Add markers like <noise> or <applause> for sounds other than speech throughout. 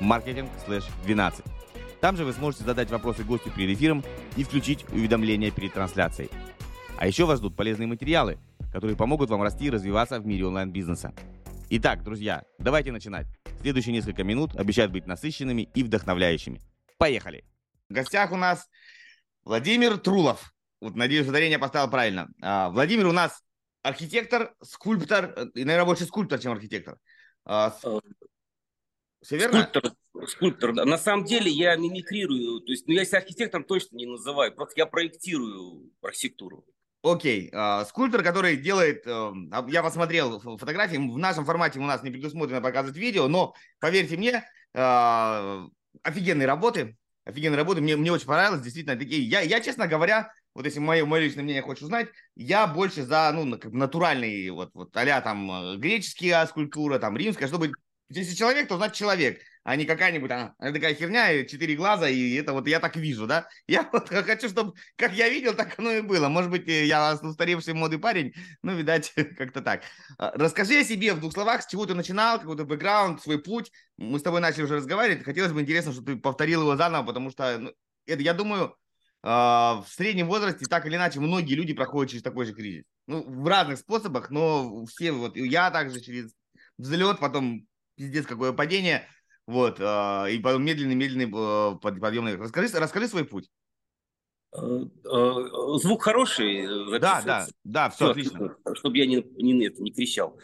marketing/12. Там же вы сможете задать вопросы гостю перед эфиром и включить уведомления перед трансляцией. А еще вас ждут полезные материалы, которые помогут вам расти и развиваться в мире онлайн-бизнеса. Итак, друзья, давайте начинать. Следующие несколько минут обещают быть насыщенными и вдохновляющими. Поехали! В гостях у нас Владимир Трулов. Вот, надеюсь, ударение поставил правильно. А, Владимир у нас архитектор, скульптор, и, наверное, больше скульптор, чем архитектор. А, все верно? Скульптор, скульптор. На самом деле я мимикрирую. То есть, ну, я себя архитектором точно не называю. Просто я проектирую архитектуру. Окей. Okay. скульптор, который делает... Uh, я посмотрел фотографии. В нашем формате у нас не предусмотрено показывать видео, но, поверьте мне, uh, офигенные работы. Офигенные работы. Мне, мне очень понравилось. Действительно, такие... Я, я, честно говоря, вот если мое, мое личное мнение хочешь узнать, я больше за ну, натуральные, вот, вот а там э, греческие скульптура, там римская, чтобы если человек, то значит человек, а не какая-нибудь а, такая херня, четыре глаза, и это вот я так вижу, да? Я <laughs> вот хочу, чтобы как я видел, так оно и было. Может быть, я устаревший молодой парень, ну, видать, <laughs> как-то так. А, расскажи о себе в двух словах, с чего ты начинал, какой-то бэкграунд, свой путь. Мы с тобой начали уже разговаривать, хотелось бы интересно, чтобы ты повторил его заново, потому что, ну, это, я думаю, а, в среднем возрасте так или иначе многие люди проходят через такой же кризис. Ну, в разных способах, но все, вот я также через взлет, потом пиздец какое падение, вот, э, и потом медленный-медленный э, подъемный. Расскажи, расскажи свой путь. Э, э, звук хороший. Да, да, да, все, все отлично. Чтобы я не, не, это, не кричал.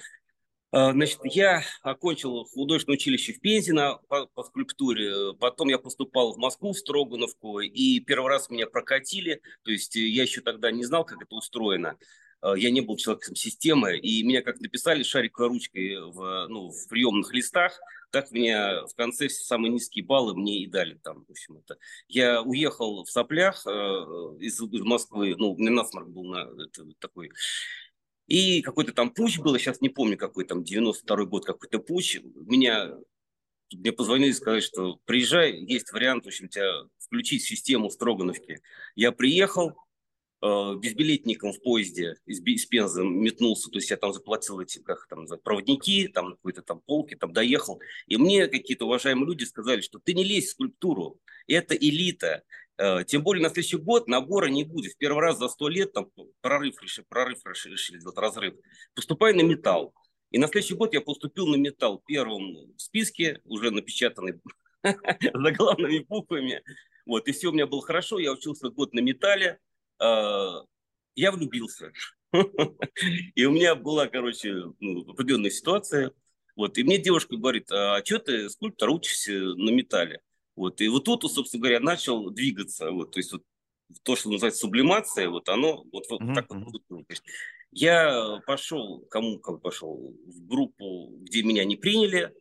Значит, я окончил художественное училище в Пензе на, по, по скульптуре, потом я поступал в Москву, в Строгановку, и первый раз меня прокатили, то есть я еще тогда не знал, как это устроено. Э, я не был человеком системы, и меня как написали шариковой ручкой в, ну, в приемных листах, так меня в конце все самые низкие баллы мне и дали там, в общем это. Я уехал в соплях э, из, из Москвы, ну, у меня насморк был на, это, такой, и какой-то там путь был, сейчас не помню, какой там, 92-й год какой-то путь. Меня мне позвонили и сказали, что приезжай, есть вариант, в общем, тебя включить в систему в Строгановке. Я приехал, безбилетником в поезде из, из Пензы метнулся, то есть я там заплатил эти, как там, за проводники, там какой-то там полки, там доехал, и мне какие-то уважаемые люди сказали, что ты не лезь в скульптуру, это элита, э, тем более на следующий год набора не будет, в первый раз за сто лет там прорыв решили, прорыв решили сделать, разрыв, поступай на металл. И на следующий год я поступил на металл первым в списке, уже напечатанный <laughs> заглавными буквами. Вот, и все у меня было хорошо, я учился год на металле, я влюбился. <laughs> И у меня была, короче, ну, определенная ситуация. Вот, и мне девушка говорит, а что ты, скульптор, учишься на металле? Вот, и вот тут, собственно говоря, начал двигаться. Вот, то есть вот то, что называется сублимация, вот оно вот, вот uh-huh. так вот. Я пошел, кому как пошел, в группу, где меня не приняли,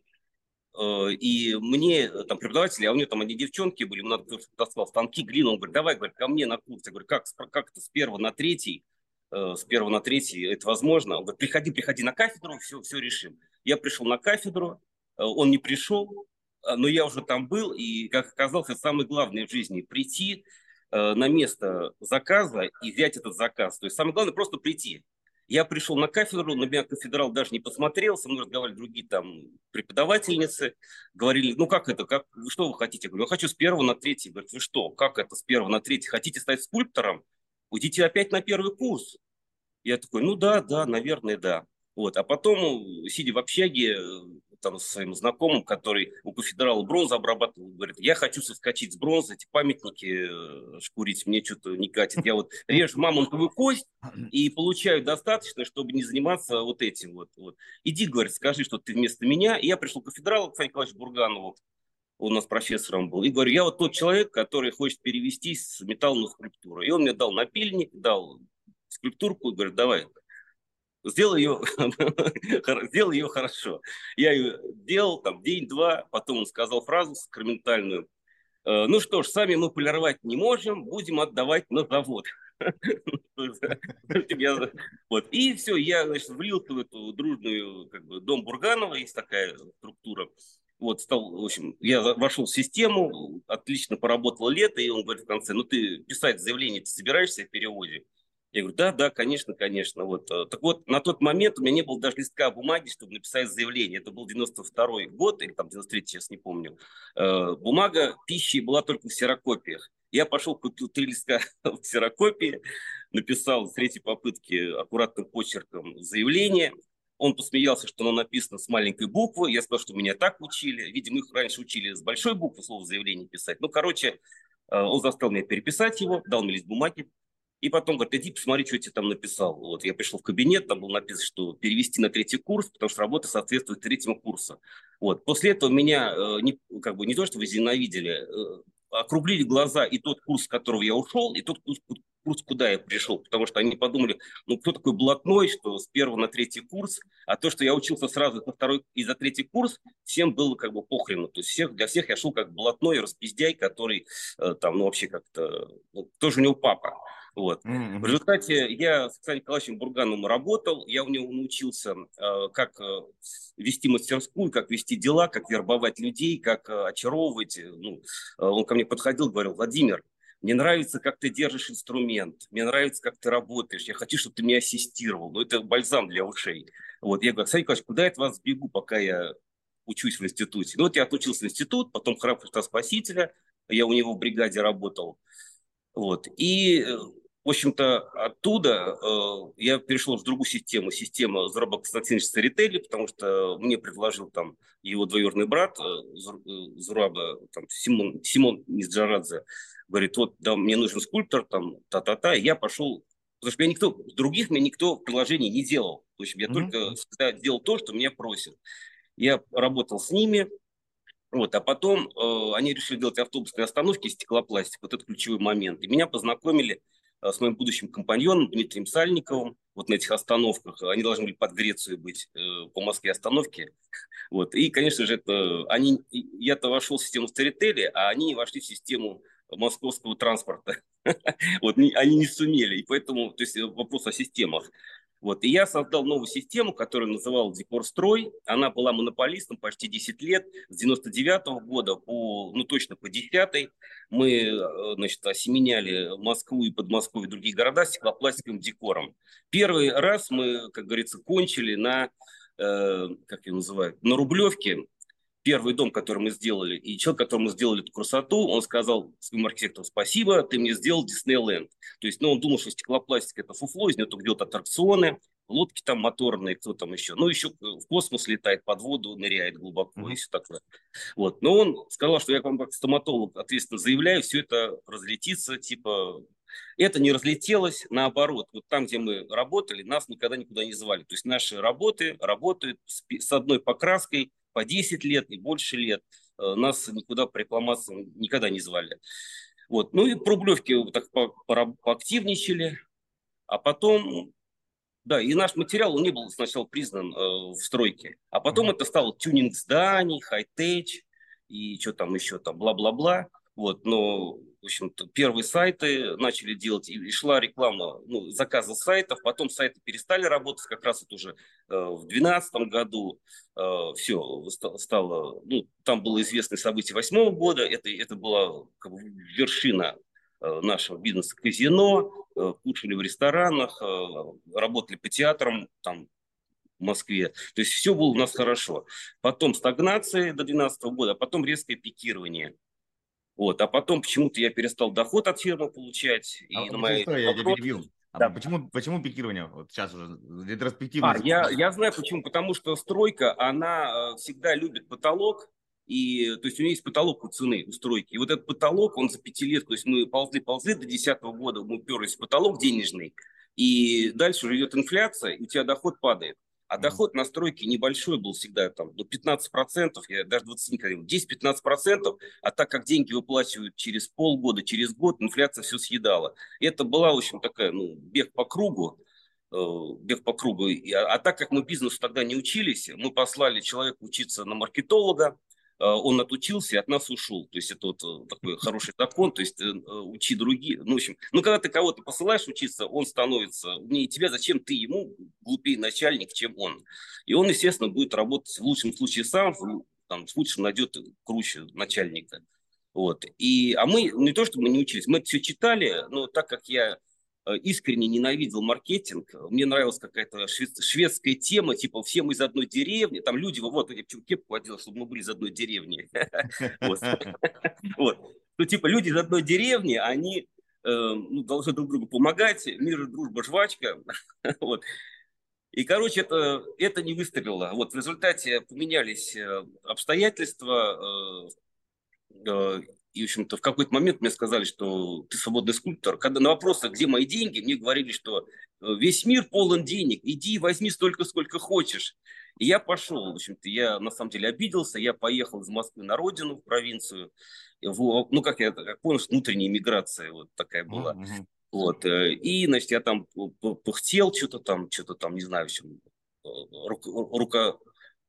и мне э, там преподаватели, а у нее там одни девчонки были, ему надо таскал станки, глину, он говорит, давай, говорит, ко мне на курс. Я говорю, как, как это с первого на третий, э, с первого на третий это возможно? Он говорит, приходи, приходи на кафедру, все, все решим. Я пришел на кафедру, он не пришел, но я уже там был, и, как оказалось, самое главное в жизни – прийти на место заказа и взять этот заказ. То есть самое главное – просто прийти. Я пришел на кафедру, на меня кафедрал даже не посмотрел, со мной разговаривали другие там преподавательницы, говорили, ну как это, как, что вы хотите? Я говорю, я хочу с первого на третий. Говорят, вы что, как это с первого на третий? Хотите стать скульптором? Уйдите опять на первый курс. Я такой, ну да, да, наверное, да. Вот. А потом, сидя в общаге, там, со своим знакомым, который у кафедрала бронзу обрабатывал, говорит, я хочу соскочить с бронзы, эти памятники э, шкурить, мне что-то не катит. Я вот режу мамонтовую кость и получаю достаточно, чтобы не заниматься вот этим вот. вот. Иди, говорит, скажи, что ты вместо меня. И я пришел к кафедралу, Александру Николаевичу Бурганову, он у нас профессором был, и говорю, я вот тот человек, который хочет перевестись с металла на скульптуру. И он мне дал напильник, дал скульптурку, и говорит, давай, сделал ее, <laughs> сделал ее хорошо. Я ее делал там день-два, потом он сказал фразу сакраментальную. «Э, ну что ж, сами мы полировать не можем, будем отдавать на завод. <laughs> Вот. И все, я значит, влился в эту дружную как бы, дом Бурганова, есть такая структура. Вот, стал, в общем, я вошел в систему, отлично поработал лето, и он говорит в конце, ну ты писать заявление, ты собираешься в переводе? Я говорю, да, да, конечно, конечно. Вот. Э, так вот, на тот момент у меня не было даже листка бумаги, чтобы написать заявление. Это был 92 год, или там 93 сейчас не помню. Э, бумага пищи была только в серокопиях. Я пошел, купил три листка <laughs> в ксерокопии, написал с третьей попытки аккуратным почерком заявление. Он посмеялся, что оно написано с маленькой буквы. Я сказал, что меня так учили. Видимо, их раньше учили с большой буквы слово заявление писать. Ну, короче, э, он заставил меня переписать его, дал мне лист бумаги. И потом говорит, иди посмотри, что я тебе там написал. Вот я пришел в кабинет, там было написано, что перевести на третий курс, потому что работа соответствует третьему курсу. Вот. После этого меня э, не, как бы не то, что вы ненавидели, э, округлили глаза и тот курс, с которого я ушел, и тот курс, курс, куда я пришел, потому что они подумали, ну кто такой блатной, что с первого на третий курс, а то, что я учился сразу на второй и за третий курс, всем было как бы похрену, то есть всех, для всех я шел как блатной распиздяй, который э, там, ну вообще как-то, ну, тоже у него папа, вот. Mm-hmm. В результате я с Александром Николаевичем Бургановым работал, я у него научился, э, как э, вести мастерскую, как вести дела, как вербовать людей, как э, очаровывать. Ну, он ко мне подходил, говорил, Владимир, мне нравится, как ты держишь инструмент, мне нравится, как ты работаешь, я хочу, чтобы ты меня ассистировал. Ну, это бальзам для ушей. Вот. Я говорю, Александр Николаевич, куда я от вас бегу, пока я учусь в институте? Ну, вот я отучился в институт, потом храм Христа Спасителя, я у него в бригаде работал. Вот. И в общем-то, оттуда э, я перешел в другую систему, систему Зураба Константиновича Старители, потому что мне предложил там его двоюродный брат э, э Зураба, там, Симон, Симон Низджарадзе, говорит, вот, да, мне нужен скульптор, там, та-та-та, и я пошел, потому что меня никто, других мне никто предложений не делал, то есть я mm-hmm. только всегда делал то, что меня просят. Я работал с ними, вот, а потом э, они решили делать автобусные остановки из стеклопластика, вот это ключевой момент, и меня познакомили с моим будущим компаньоном Дмитрием Сальниковым вот на этих остановках. Они должны были под Грецию быть э, по Москве остановки. <laughs> Вот. И, конечно же, это, они, я-то вошел в систему Старители, а они вошли в систему московского транспорта. <laughs> вот, они не сумели. И поэтому, то есть э, вопрос о системах. Вот. И я создал новую систему, которую называл Декорстрой. Она была монополистом почти 10 лет. С 99 -го года по, ну точно по 10 мы э, значит, осеменяли Москву и Подмосковье и другие города стеклопластиковым декором. Первый раз мы, как говорится, кончили на, э, как ее называют, на Рублевке первый дом, который мы сделали, и человек, которому сделали эту красоту, он сказал своим архитектору, спасибо, ты мне сделал Диснейленд. То есть, ну, он думал, что стеклопластик – это фуфло, из него только делают аттракционы, лодки там моторные, кто там еще. Ну, еще в космос летает, под воду ныряет глубоко mm-hmm. и все такое. Вот. Но он сказал, что я вам как стоматолог ответственно заявляю, все это разлетится, типа, это не разлетелось, наоборот. Вот там, где мы работали, нас никогда никуда не звали. То есть наши работы работают с одной покраской, по 10 лет и больше лет. Э, нас никуда по рекламациям никогда не звали. Вот. Ну и Рублевки так по, по, поактивничали, а потом, да, и наш материал, он не был сначала признан э, в стройке, а потом это стало тюнинг зданий, хай-теч и что там еще там, бла-бла-бла. Вот, но в общем-то, первые сайты начали делать, и шла реклама, ну, заказы сайтов, потом сайты перестали работать, как раз это уже э, в 2012 году э, все стало, ну, там было известное событие восьмого года, это, это была как бы, вершина э, нашего бизнеса казино, э, кушали в ресторанах, э, работали по театрам, там в Москве. То есть все было у нас хорошо. Потом стагнация до 2012 года, а потом резкое пикирование – вот. А потом почему-то я перестал доход от фирмы получать. А, и на мои я тебя перебил. А да. почему, почему пикирование? Вот сейчас уже ретроспективно. А, я, я знаю почему. Потому что стройка, она э, всегда любит потолок. И, то есть у нее есть потолок у цены, у стройки. И вот этот потолок, он за пяти лет, то есть мы ползли-ползли до десятого года, мы уперлись в потолок денежный, и дальше уже идет инфляция, и у тебя доход падает. А доход на стройке небольшой был всегда, там, до 15%, я даже 20 не говорил, 10-15%, а так как деньги выплачивают через полгода, через год, инфляция все съедала. И это была, в общем, такая, ну, бег по кругу. бег по кругу. А, а так как мы бизнесу тогда не учились, мы послали человека учиться на маркетолога, Э, он отучился и от нас ушел. То есть это вот э, такой хороший закон, то есть э, учи другие. Ну, в общем, ну, когда ты кого-то посылаешь учиться, он становится умнее тебя, зачем ты ему глупее начальник, чем он? И он, естественно, будет работать в лучшем случае сам, в, там, в худшем найдет круче начальника. Вот. И, а мы не то, что мы не учились, мы это все читали, но так как я Э, искренне ненавидел маркетинг. Мне нравилась какая-то шведская тема, типа все мы из одной деревни. Там люди, вот, я почему кепку одел, чтобы мы были из одной деревни. <laughs> Вот. Ну, типа люди из одной деревни, они э, ну, должны друг другу помогать. Мир, дружба, жвачка. <laughs> Вот. И, короче, это, это не выстрелило. Вот в результате поменялись э, обстоятельства, и, в общем-то, в какой-то момент мне сказали, что ты свободный скульптор. Когда на вопрос, где мои деньги, мне говорили, что э, весь мир полон денег, иди возьми столько, сколько хочешь. И я пошел, в общем-то, я на самом деле обиделся, я поехал из Москвы на родину, в провинцию. В, ну, как я как понял, что внутренняя миграция вот такая была. Mm-hmm. Вот, э, и, значит, я там пыхтел что-то там, что-то там, не знаю, в общем, э, рука, рука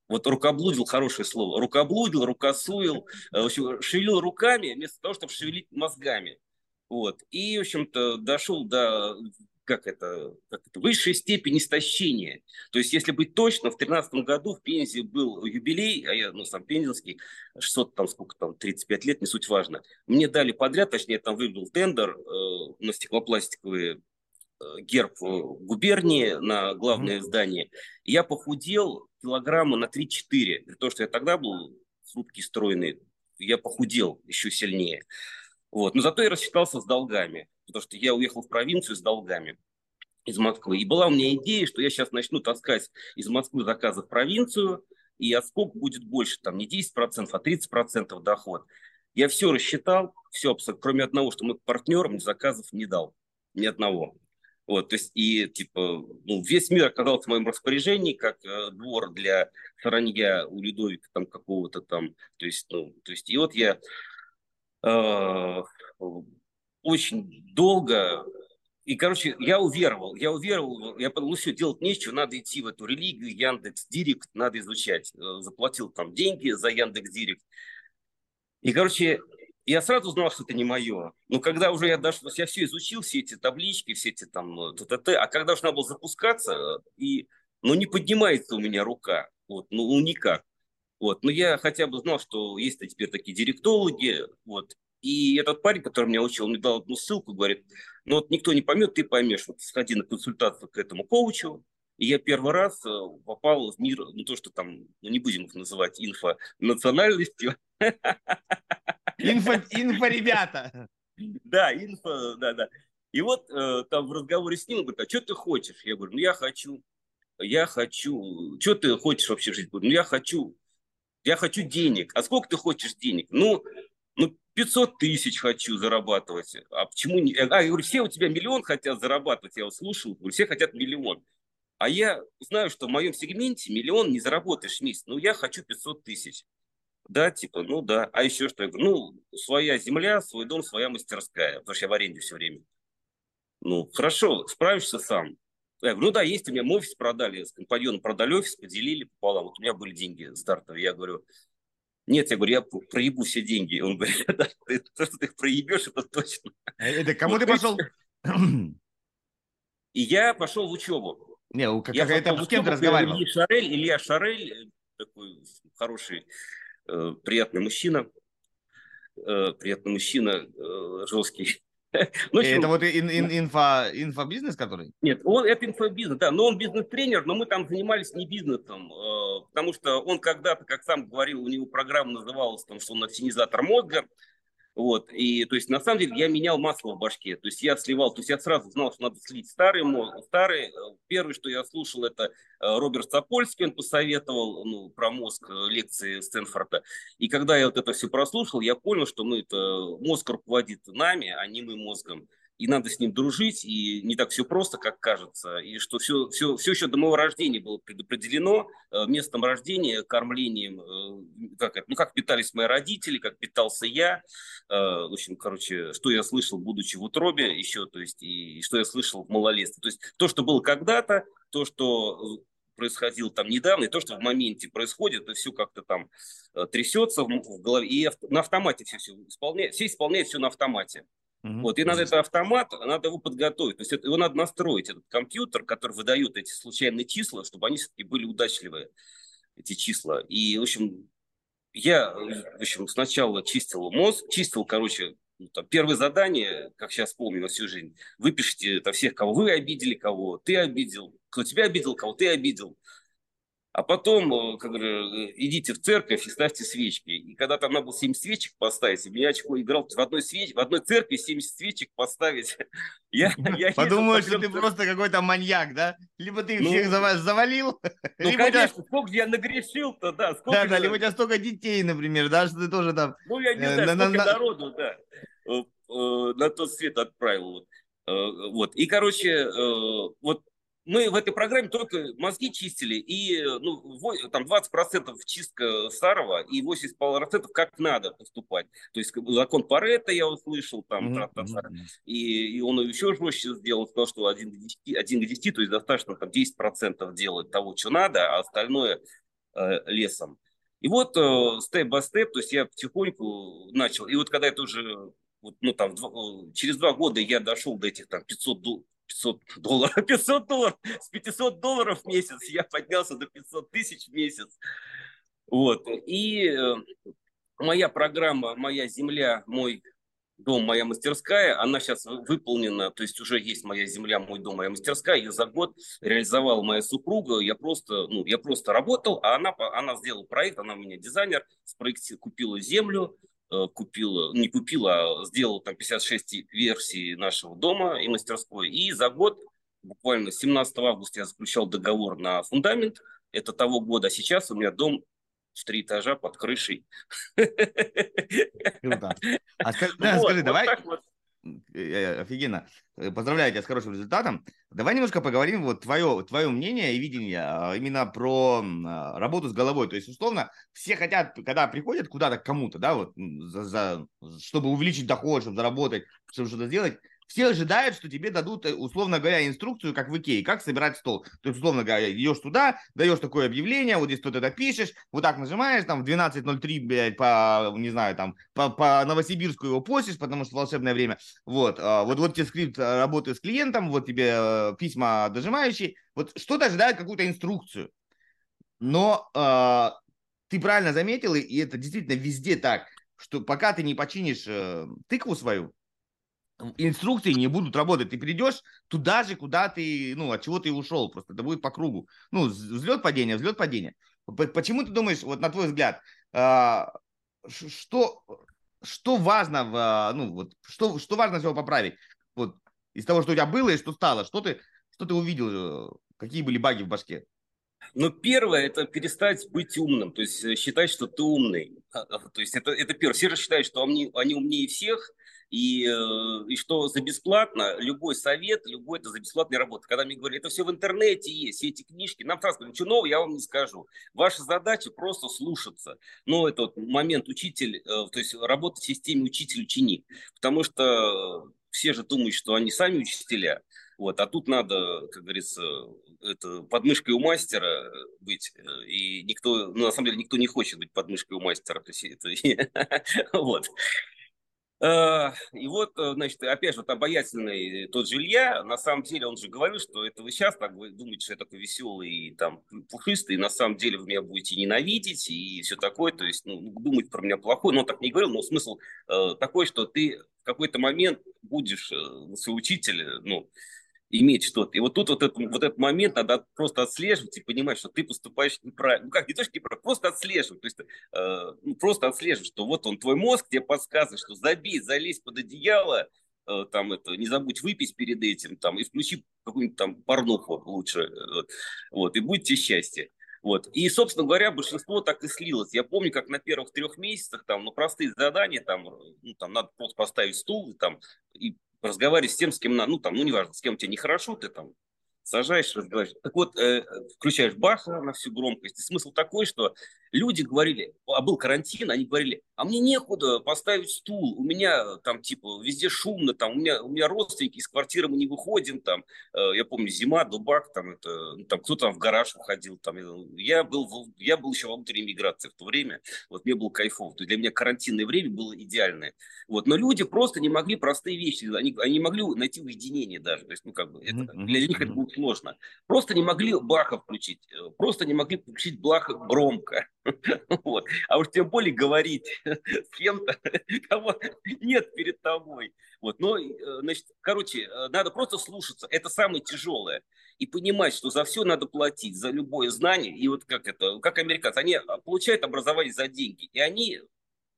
вот рукоблудил, хорошее слово. Рукоблудил, рукосуил, э, в общем, шевелил руками вместо того, чтобы шевелить мозгами. Вот. И, в общем-то, дошел до как это, как это, высшей степени истощения. То есть, если быть точно, в 2013 году в Пензе был юбилей, а я, ну, сам пензенский, 600, там, сколько там, 35 лет, не суть важно. Мне дали подряд, точнее, там выиграл тендер э, на стеклопластиковые герб губернии на главное здание. Я похудел, килограмма на 3-4. Для того, что я тогда был хрупкий, стройный, я похудел еще сильнее. Вот. Но зато я рассчитался с долгами, потому что я уехал в провинцию с долгами из Москвы. И была у меня идея, что я сейчас начну таскать из Москвы заказы в провинцию, и отскок будет больше, там не 10%, а 30% доход. Я все рассчитал, все абсолютно, кроме одного, что мы партнерам заказов не дал, ни одного. Вот, то есть, и, типа, ну, весь мир оказался в моем распоряжении, как э, двор для саранья у Людовика там какого-то там, то есть, ну, то есть, и вот я э, очень долго, и, короче, я уверовал, я уверовал, я подумал, ну, все, делать нечего, надо идти в эту религию, Яндекс Директ, надо изучать. Э, заплатил там деньги за Яндекс Директ. И, короче, я сразу знал, что это не мое. Но когда уже я дошел, я все изучил, все эти таблички, все эти там ТТТ, а когда уж надо было запускаться, и, ну, не поднимается у меня рука, вот, ну, ну, никак. Вот, но я хотя бы знал, что есть теперь такие директологи, вот, и этот парень, который меня учил, мне дал одну ссылку, говорит, ну вот никто не поймет, ты поймешь, вот сходи на консультацию к этому коучу, и я первый раз э, попал в мир, ну то, что там, ну не будем их называть инфо национальностью, <laughs> Инфо, <laughs> инфо ребята. Да, инфо, да, да. И вот э, там в разговоре с ним, говорит, а что ты хочешь? Я говорю, ну я хочу, я хочу, что ты хочешь вообще жить? Ну я хочу, я хочу денег. А сколько ты хочешь денег? Ну, ну 500 тысяч хочу зарабатывать. А почему не? А, я говорю, все у тебя миллион хотят зарабатывать. Я его слушал, говорю, все хотят миллион. А я знаю, что в моем сегменте миллион не заработаешь в месяц. Ну, я хочу 500 тысяч. Да, типа, ну да. А еще что? Я говорю, ну, своя земля, свой дом, своя мастерская. Потому что я в аренде все время. Ну, хорошо, справишься сам. Я говорю, ну да, есть у меня, мы офис продали, с компаньоном продали офис, поделили пополам. Вот у меня были деньги стартовые. Я говорю, нет, я говорю, я проебу все деньги. Он говорит, <laughs> да, ты, то, что ты их проебешь, это точно. Это кому вот, ты пошел? И я пошел в учебу. Не, какая-то с кем ты разговаривал? Илья Шарель, Илья Шарель, э, такой хороший приятный мужчина, э, приятный мужчина, э, жесткий. <laughs> Ну, это вот ин, ин, инфо, инфобизнес, который? Нет, он, это инфобизнес, да, но он бизнес-тренер, но мы там занимались не бизнесом, потому что он когда-то, как сам говорил, у него программа называлась, там, что он оптимизатор мозга, вот, и, то есть, на самом деле, я менял масло в башке, то есть, я сливал, то есть, я сразу знал, что надо слить старый мозг, старый. Первый, что я слушал, это э, Роберт Сапольский, он посоветовал, ну, про мозг, э, лекции Стэнфорда. И когда я вот это все прослушал, я понял, что мы это, мозг руководит нами, а не мы мозгом. И надо с ним дружить, и не так все просто, как кажется, и что все, все, все еще до моего рождения было предопределено э, местом рождения, кормлением, э, как, ну, как питались мои родители, как питался я, э, в общем, короче, что я слышал, будучи в утробе еще, то есть, и, и что я слышал в малолетстве. То есть, то, что было когда-то, то, что происходило там недавно, и то, что в моменте происходит, это все как-то там трясется в, в голове, и на автомате все, все исполняет, все исполняют все на автомате. Угу. Вот, и надо этот автомат, надо его подготовить. То есть это, его надо настроить, этот компьютер, который выдает эти случайные числа, чтобы они все-таки были удачливые, эти числа. И, в общем, я, в общем, сначала чистил мозг, чистил, короче, ну, там, первое задание, как сейчас помню на всю жизнь, выпишите там, всех, кого вы обидели, кого ты обидел, кто тебя обидел, кого ты обидел. А потом, э, как говорю, идите в церковь и ставьте свечки. И когда там надо было 70 свечек поставить, и меня очко играл в одной, свеч... в одной церкви 70 свечек поставить. <laughs> Я, <laughs> я Подумаешь, что ты просто какой-то маньяк, да? Либо ты ну, всех завалил, <laughs> ну, либо конечно, тебя... сколько я нагрешил-то, да. Сколько да, да, либо у тебя столько детей, например, да, что ты тоже там... Ну, я не э, знаю, на, сколько на... народу, да, э, э, на тот свет отправил. Вот. И, короче, вот мы в этой программе только мозги чистили, и ну, там 20% чистка старого, и 80% как надо поступать. То есть закон Паретта я услышал, там, mm-hmm. и, и он еще жестче сделал, сказал, что 1 к 10, 1 к 10 то есть достаточно там 10% делать того, что надо, а остальное э, лесом. И вот степ-бай-степ, то есть я потихоньку начал. И вот когда это уже, вот, ну, там, через два года я дошел до этих там 500 500 долларов, <laughs> 500 долларов, с 500 долларов в месяц я поднялся до 500 тысяч в месяц. Вот. И э, моя программа «Моя земля, мой дом, моя мастерская», она сейчас выполнена, то есть уже есть моя земля, мой дом, моя мастерская. Ее за год реализовала моя супруга. Я просто, ну, я просто работал, а она, она сделала проект, она у меня дизайнер, спроекти, купила землю, Э, купил, не купил, а сделал там 56 версий нашего дома и мастерской. И за год, буквально 17 августа я заключал договор на фундамент. Это того года. А сейчас у меня дом в три этажа под крышей. Круто. А скажи, <laughs> да, вот, скажи вот давай, вот. Э, э, офигенно. Поздравляю тебя с хорошим результатом. Давай немножко поговорим, вот твое, твое мнение и видение а, именно про а, работу с головой. То есть, условно, все хотят, когда приходят куда-то кому-то, да, вот, за, за, чтобы увеличить доход, чтобы заработать, чтобы что-то сделать, все ожидают, что тебе дадут, э, условно говоря, инструкцию, как в Икее, как собирать стол. То есть, условно говоря, идешь туда, даешь такое объявление, вот здесь что-то пишешь, вот так нажимаешь, там, в 12.03, блядь, по, не знаю, там, по, по Новосибирску его постишь, потому что волшебное время. Вот, а, вот, вот тебе скрипт э, работы с клиентом, вот тебе э, письма дожимающие. Вот что-то ожидает какую-то инструкцию. Но э, ты правильно заметил, и это действительно везде так, что пока ты не починишь э, тыкву свою, инструкции не будут работать. Ты придешь туда же, куда ты, ну, от чего ты ушел. Просто это будет по кругу. Ну, взлет, падение, взлет, падение. Почему ты думаешь, вот на твой взгляд, а, что, что важно в, а, ну, вот, что, что важно всего поправить? Вот из того, что у тебя было и что стало, что ты, что ты увидел, э, какие были баги в башке? Ну, первое – это перестать быть умным, то есть э, считать, что ты умный. То есть это, это первое. Все же считают, что они, они умнее всех, и, э, и что за бесплатно, любой совет, любой это за бесплатная работа. Когда мне говорят, это все в интернете есть, эти книжки, нам сразу говорят, ничего нового я вам не скажу. Ваша задача просто слушаться. Ну, это вот момент учитель, э, то есть работать в системе учитель-ученик. Потому что все же думают, что они сами учителя. Вот, а тут надо, как говорится, это подмышкой у мастера быть, и никто, ну, на самом деле, никто не хочет быть подмышкой у мастера. То есть это, <laughs> вот. Э, и вот, э, значит, опять же, вот обаятельный тот же Илья, на самом деле, он же говорил, что это вы сейчас так думаете, что я такой веселый и там пушистый, и на самом деле вы меня будете ненавидеть и все такое, то есть, ну, думать про меня плохой, но он так не говорил, но смысл э, такой, что ты в какой-то момент будешь э, учитель, ну, иметь что-то. И вот тут вот, этот, вот этот момент надо просто отслеживать и понимать, что ты поступаешь неправильно. Ну как, не то, что неправильно, просто отслеживать. То есть э, ну, просто отслеживать, что вот он, твой мозг тебе подсказывает, что забей, залезь под одеяло, э, там это, не забудь выпить перед этим, там, и включи какую-нибудь там порнуху лучше, вот, вот и будет тебе счастье. Вот. И, собственно говоря, большинство так и слилось. Я помню, как на первых трех месяцах, там, ну, простые задания, там, ну, там, надо просто поставить стул, там, и разговаривать с тем, с кем, ну, там, ну, неважно, с кем тебе нехорошо, ты там сажаешь, разговариваешь. Так вот, э, включаешь Баха на всю громкость. И смысл такой, что люди говорили, а был карантин, они говорили, а мне некуда поставить стул, у меня там типа везде шумно, там у меня, у меня родственники из квартиры мы не выходим, там, э, я помню, зима, дубак, там, это, ну, там кто-то там в гараж уходил, там, я был, я был еще во внутренней миграции в то время, вот мне было кайфово, то есть для меня карантинное время было идеальное, вот, но люди просто не могли простые вещи, они, они не могли найти уединение даже, то есть, ну, как бы, это, для них это было сложно, просто не могли Баха включить, э, просто не могли включить Баха громко, <laughs> Вот. А уж тем более говорить с кем-то, <laughs> кого нет перед тобой. Вот. Но, э, значит, короче, э, надо просто слушаться. Это самое тяжелое. И понимать, что за все надо платить, за любое знание. И вот как это, как американцы, они а, получают образование за деньги. И они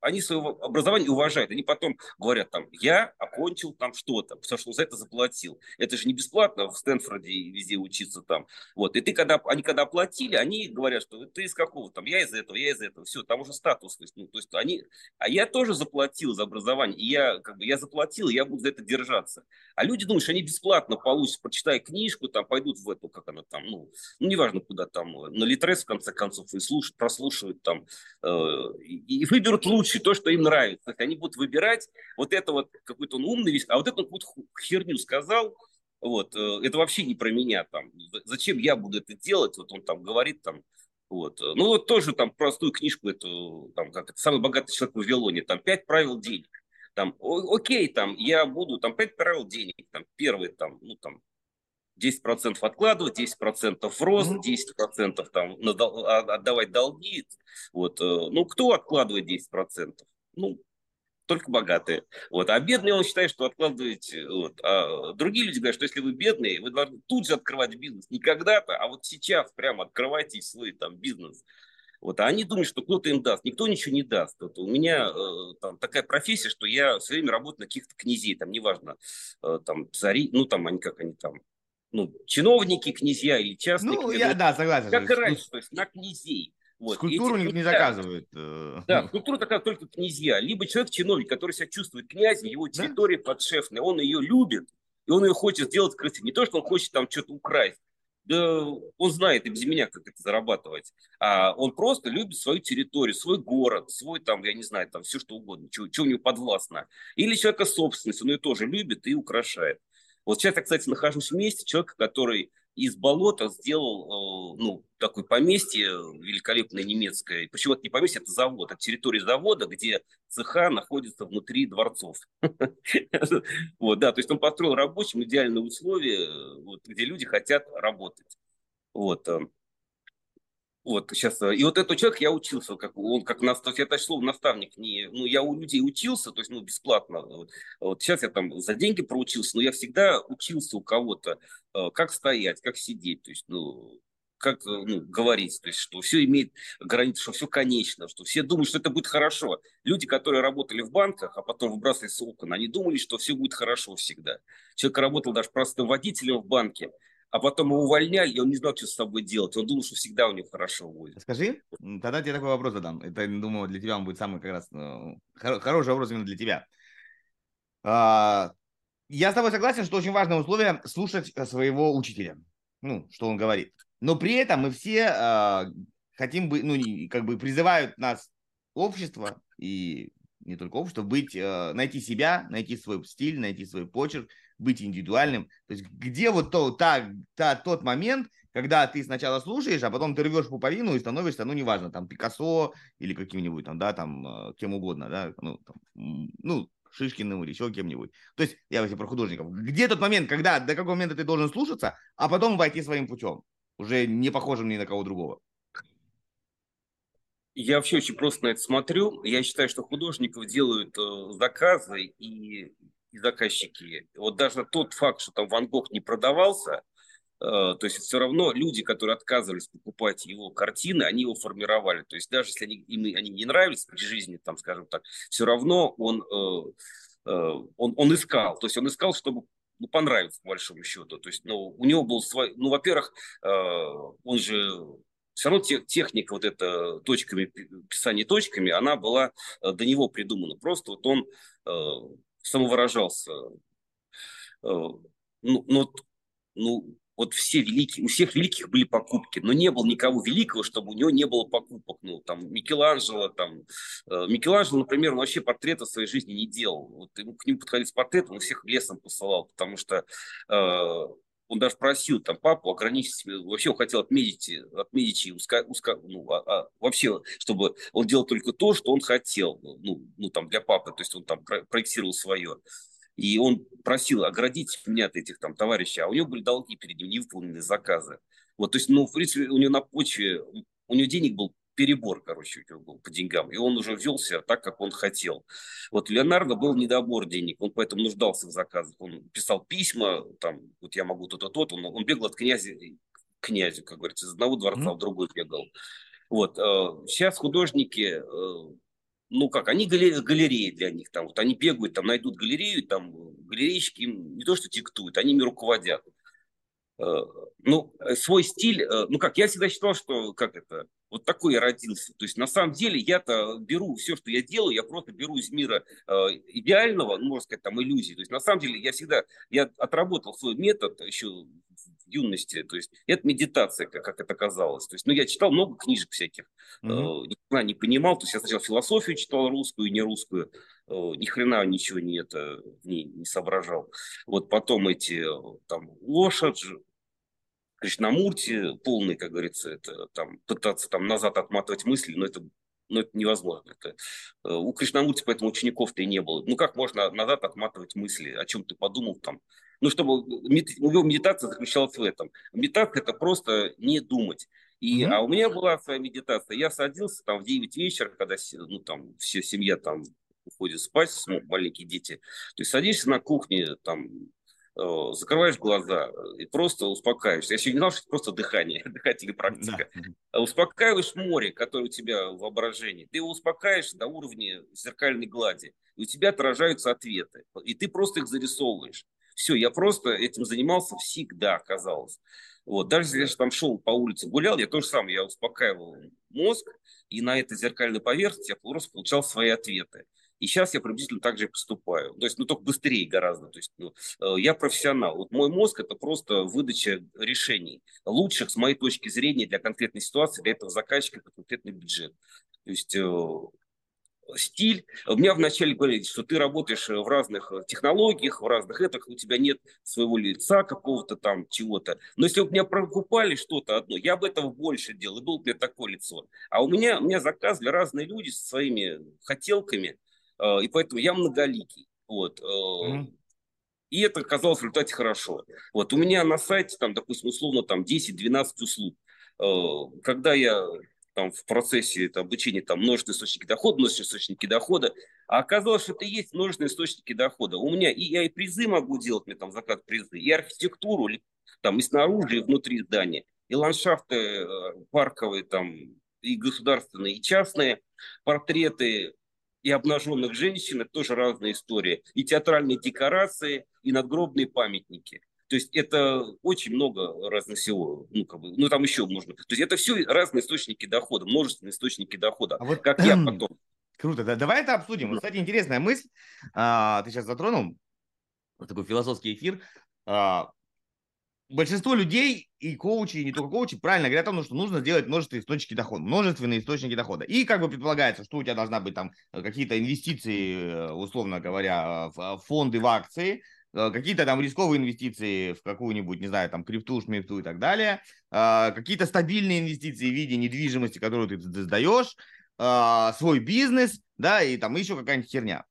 они свое образование уважают. Они потом говорят там, я окончил там что-то, потому что за это заплатил. Это же не бесплатно в Стэнфорде и везде учиться там. Вот. И ты когда, они когда оплатили, они говорят, что ты из какого там, я из этого, я из этого. Все, там уже статус. Ну, то есть они, а я тоже заплатил за образование. И я, как бы, я заплатил, я буду за это держаться. А люди думают, что они бесплатно получат, прочитая книжку, там пойдут в эту, как она там, ну, ну неважно куда там, на Литрес в конце концов, и слушают, прослушивают там, э, и, и выберут лучше случае то, что им нравится. Они будут выбирать вот это вот какой-то он умный вещь, а вот это он какую-то херню сказал, вот, э, это вообще не про меня там. Зачем я буду это делать? Вот он там говорит там, вот. Ну вот тоже там простую книжку эту, там, как это, самый богатый человек в Вавилоне, там, пять правил денег. Там, окей, там, я буду, там, пять правил денег, там, первый, там, ну, там, 10% откладывать, 10% в рост, 10% там а, отдавать долги. Вот. Э, ну, кто откладывает 10%? Ну, только богатые. Вот. А бедные, он считает, что откладывать. Вот. А другие люди говорят, что если вы бедные, вы должны тут же открывать бизнес. Не когда-то, а вот сейчас прямо открывайте свой там бизнес. Вот, а они думают, что кто-то им даст. Никто ничего не даст. Вот у меня э, там такая профессия, что я все время работаю на каких-то князей, там неважно, э, там цари, ну там они как они там, ну, чиновники, князья или частные. Ну, я, да, согласен. Как и раньше, то есть на князей. Вот. Скульптуру Эти, не заказывают. Э. <laughs> Да, скульптуру такая только князья. Либо человек-чиновник, который себя чувствует князем, его территория да? подшефная, он ее любит, и он ее хочет сделать красивой. Не то, что он хочет там что-то украсть, да он знает и без меня, как это зарабатывать. А он просто любит свою территорию, свой город, свой там, я не знаю, там все что угодно, что, что у него подвластно. Или человека собственность, он ее тоже любит и украшает. Вот сейчас я, кстати, нахожусь в месте человека, который из болота сделал э, ну, такое поместье великолепное немецкое. Почему это не поместье, это завод. Это территория завода, где цеха находится внутри дворцов. <laughs> Вот, да, то есть он построил рабочим идеальные условия, где люди хотят работать. Вот. Вот сейчас, э, и вот этот человек я учился, как он как наставник, это слово наставник, не, ну я у людей учился, то есть ну бесплатно. Вот, вот сейчас я там за деньги проучился, но я всегда учился у кого-то, э, как стоять, как сидеть, то есть ну как э, ну, говорить, то есть что все имеет границы, что все конечно, что все думают, что это будет хорошо. Люди, которые работали в банках, а потом выбрасывались с окон, они думали, что все будет хорошо всегда. Человек работал даже простым водителем в банке, а потом его увольняли, и он не знал, что с собой делать. Он думал, что всегда у него хорошо будет. Скажи, тогда тебе такой вопрос задам. Это, думаю, для тебя он будет самый как раз ну, хороший вопрос именно для тебя. А, я с тобой согласен, что очень важное условие слушать своего учителя, ну, что он говорит. Но при этом мы все а, хотим быть, ну, как бы призывают нас общество и не только общество, быть, э, найти себя, найти свой стиль, найти свой почерк, быть индивидуальным. То есть где вот то, та, та, тот момент, когда ты сначала слушаешь, а потом ты рвешь пуповину и становишься, ну, неважно, там, Пикассо или каким-нибудь там, да, там, э, кем угодно, да, ну, там, ну, Шишкиным или еще кем-нибудь. То есть, я вообще про художников. Где тот момент, когда, до какого момента ты должен слушаться, а потом войти своим путем, уже не похожим ни на кого другого? Я вообще очень просто на это смотрю. Я считаю, что художников делают э, заказы и, и заказчики. Вот даже тот факт, что там Ван Гог не продавался, э, то есть все равно люди, которые отказывались покупать его картины, они его формировали. То есть даже если они, им они не нравились при жизни, там, скажем так, все равно он, э, э, он, он искал. То есть он искал, чтобы ну, понравиться, по большому счету. То есть, ну, у него был свой, ну, во-первых, он же все равно техника вот эта точками, писание точками, она была до него придумана. Просто вот он самовыражался. ну, ну, ну, вот все великие, у всех великих были покупки, но не было никого великого, чтобы у него не было покупок. Ну, там, Микеланджело, там, э, Микеланджело, например, он вообще портрета своей жизни не делал. Вот ему, к нему подходить с портретом, он всех лесом посылал, потому что э, он даже просил там папу ограничить, вообще хотел отметить, отметить уска, уска, ну, а, а, вообще, чтобы он делал только то, что он хотел, ну, ну, там, для папы, то есть он там проектировал свое. И он просил оградить меня от этих там товарищей, а у него были долги перед ним, невыполненные заказы. Вот, то есть, ну, в принципе, у него на почве, у него денег был перебор, короче, у него был по деньгам, и он уже вел себя так, как он хотел. Вот Леонардо был недобор денег, он поэтому нуждался в заказах, он писал письма, там, вот я могу то-то, то-то, он, он бегал от князя к князю, как говорится, из одного дворца mm-hmm. в другой бегал. Вот, э, сейчас художники, э, ну как, они галереи для них, там, вот они бегают, там, найдут галерею, там, галерейщики им не то что диктуют, они ими руководят. Э, ну, свой стиль, э, ну как, я всегда считал, что, как это, вот такой я родился. То есть на самом деле я-то беру все, что я делаю, я просто беру из мира э, идеального, ну, можно сказать, там, иллюзий. То есть на самом деле я всегда, я отработал свой метод еще в юности. То есть это медитация, как, как это казалось. То есть, ну, я читал много книжек всяких, mm-hmm. э, не понимал. То есть я сначала философию читал русскую и не русскую, э, ни хрена ничего не это не, не соображал. Вот потом эти там лошадь, Кришнамурти полный, как говорится, это там пытаться там назад отматывать мысли, но это но это невозможно. Это, э, у Кришнамурти поэтому учеников-то и не было. Ну как можно назад отматывать мысли, о чем ты подумал там? Ну, чтобы его медитация заключалась в этом. Медитация – это просто не думать. И, mm-hmm. А у меня была своя медитация. Я садился там в 9 вечера, когда ну, там, все семья там уходит спать, маленькие дети. То есть садишься на кухне, там закрываешь глаза и просто успокаиваешься. Я еще не знал, что это просто дыхание, <laughs> дыхательная практика. Да. Успокаиваешь море, которое у тебя в воображении. Ты его успокаиваешь до уровня зеркальной глади. И у тебя отражаются ответы. И ты просто их зарисовываешь. Все, я просто этим занимался всегда, казалось. Вот. Даже если я там шел по улице, гулял, я то же самое, я успокаивал мозг, и на этой зеркальной поверхности я просто получал свои ответы. И сейчас я приблизительно так же поступаю. То есть, ну, только быстрее гораздо. То есть, ну, э, я профессионал. Вот мой мозг – это просто выдача решений, лучших, с моей точки зрения, для конкретной ситуации, для этого заказчика, это конкретный бюджет. То есть, э, стиль. У меня вначале говорили, что ты работаешь в разных технологиях, в разных этих, у тебя нет своего лица какого-то там, чего-то. Но если бы меня прокупали что-то одно, я бы этого больше делал, и было бы такое лицо. А у меня, у меня заказывали разные люди со своими хотелками – Э, и поэтому я многоликий. Вот. Mm-hmm. И это оказалось в результате хорошо. Вот у меня на сайте, там, допустим, условно, там 10-12 услуг. Э, когда я там в процессе это, обучения там множественные источники дохода, множественные источники дохода, а оказалось, что это и есть множественные источники дохода. У меня и я и призы могу делать, мне там закат призы, и архитектуру, там и снаружи, и внутри здания, и ландшафты парковые там, и государственные, и частные, портреты, и обнаженных женщин, это тоже разные истории. И театральные декорации, и надгробные памятники. То есть это очень много разных всего. Ну, как бы, ну там еще можно. То есть это все разные источники дохода, множественные источники дохода. А вот, как я <clears throat> потом. Круто, да. Давай это обсудим. Вот, кстати, интересная мысль. А, ты сейчас затронул такой философский эфир. А, большинство людей и коучи, и не только коучи, правильно говорят о том, что нужно сделать множественные источники дохода, множественные источники дохода. И как бы предполагается, что у тебя должна быть там э, какие-то инвестиции, э, условно говоря, в фонды, в акции, э, какие-то там рисковые инвестиции в какую-нибудь, не знаю, там крипту, шмипту и так далее, какие-то стабильные инвестиции в виде недвижимости, которую ты сдаешь, свой бизнес, да, и там еще какая-нибудь херня.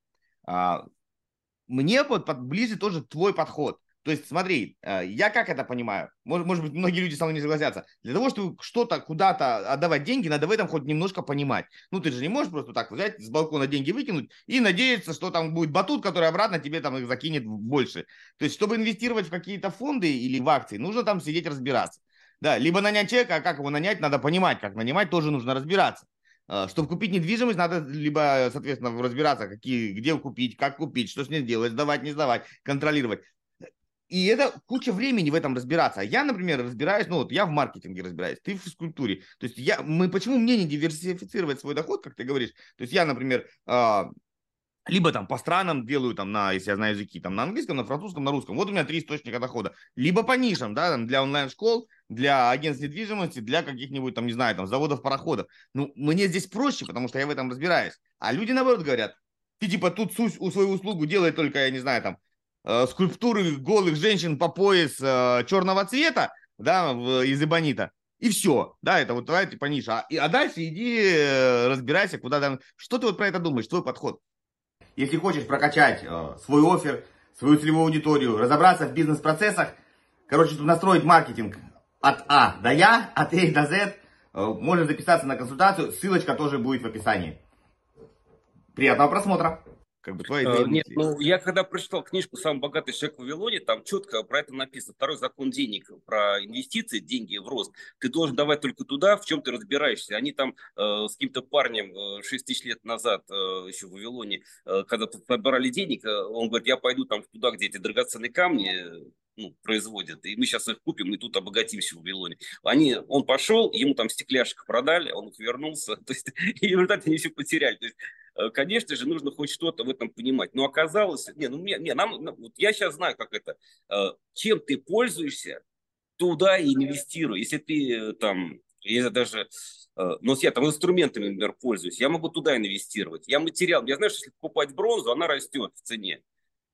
Мне вот ближе тоже твой подход. То есть, смотри, э, я как это понимаю? Может, может быть, многие люди со мной не согласятся. Для того, чтобы что-то куда-то отдавать деньги, надо в этом хоть немножко понимать. Ну, ты же не можешь просто так взять с балкона деньги выкинуть и надеяться, что там будет батут, который обратно тебе там их закинет больше. То есть, чтобы инвестировать в какие-то фонды или в акции, нужно там сидеть разбираться. Да, либо нанять человека, а как его нанять, надо понимать, как нанимать, тоже нужно разбираться. Э, чтобы купить недвижимость, надо либо, соответственно, разбираться, какие, где купить, как купить, что с ней делать, сдавать, не сдавать, контролировать. И это куча времени в этом разбираться. Я, например, разбираюсь, ну вот я в маркетинге разбираюсь, ты в физкультуре. То есть я, мы, почему мне не диверсифицировать свой доход, как ты говоришь? То есть я, например, э, либо там по странам делаю там на, если я знаю языки, там на английском, на французском, на русском. Вот у меня три источника дохода. Либо по нишам, да, там для онлайн-школ, для агентств недвижимости, для каких-нибудь там, не знаю, там заводов, пароходов. Ну, мне здесь проще, потому что я в этом разбираюсь. А люди, наоборот, говорят, ты типа тут у свою услугу делай только, я не знаю, там, э, скульптуры голых женщин по пояс э, черного цвета, да, в, из эбонита. И все, да, это вот твоя типа ниша. А, а дальше иди э, разбирайся, куда там. Что ты вот про это думаешь, твой подход? Если хочешь прокачать э, свой офер, свою целевую аудиторию, разобраться в бизнес-процессах, короче, тут настроить маркетинг от А до Я, от А до З, э, можешь записаться на консультацию, ссылочка тоже будет в описании. Приятного просмотра! Как бы твои uh, Нет, ну я когда прочитал книжку «Самый богатый человек в Вавилоне», там четко про это написано. Второй закон денег, про инвестиции, деньги в рост. Ты должен давать только туда, в чем ты разбираешься. Они там э, с каким-то парнем э, 6 тысяч лет назад э, еще в Вавилоне, э, когда подбирали денег, э, он говорит, я пойду там туда, где эти драгоценные камни, ну, производят, и мы сейчас их купим, и тут обогатимся в Вавилоне. Они, он пошел, ему там стекляшек продали, он их вернулся, <laughs> то есть, и в результате они все потеряли. То есть, э, конечно же, нужно хоть что-то в этом понимать. Но оказалось, не, ну, не, не нам, вот я сейчас знаю, как это, э, чем ты пользуешься, туда и инвестируй. Если ты э, там, я даже, но я там инструментами, например, пользуюсь, я могу туда инвестировать. Я материал, я знаю, что если покупать бронзу, она растет в цене.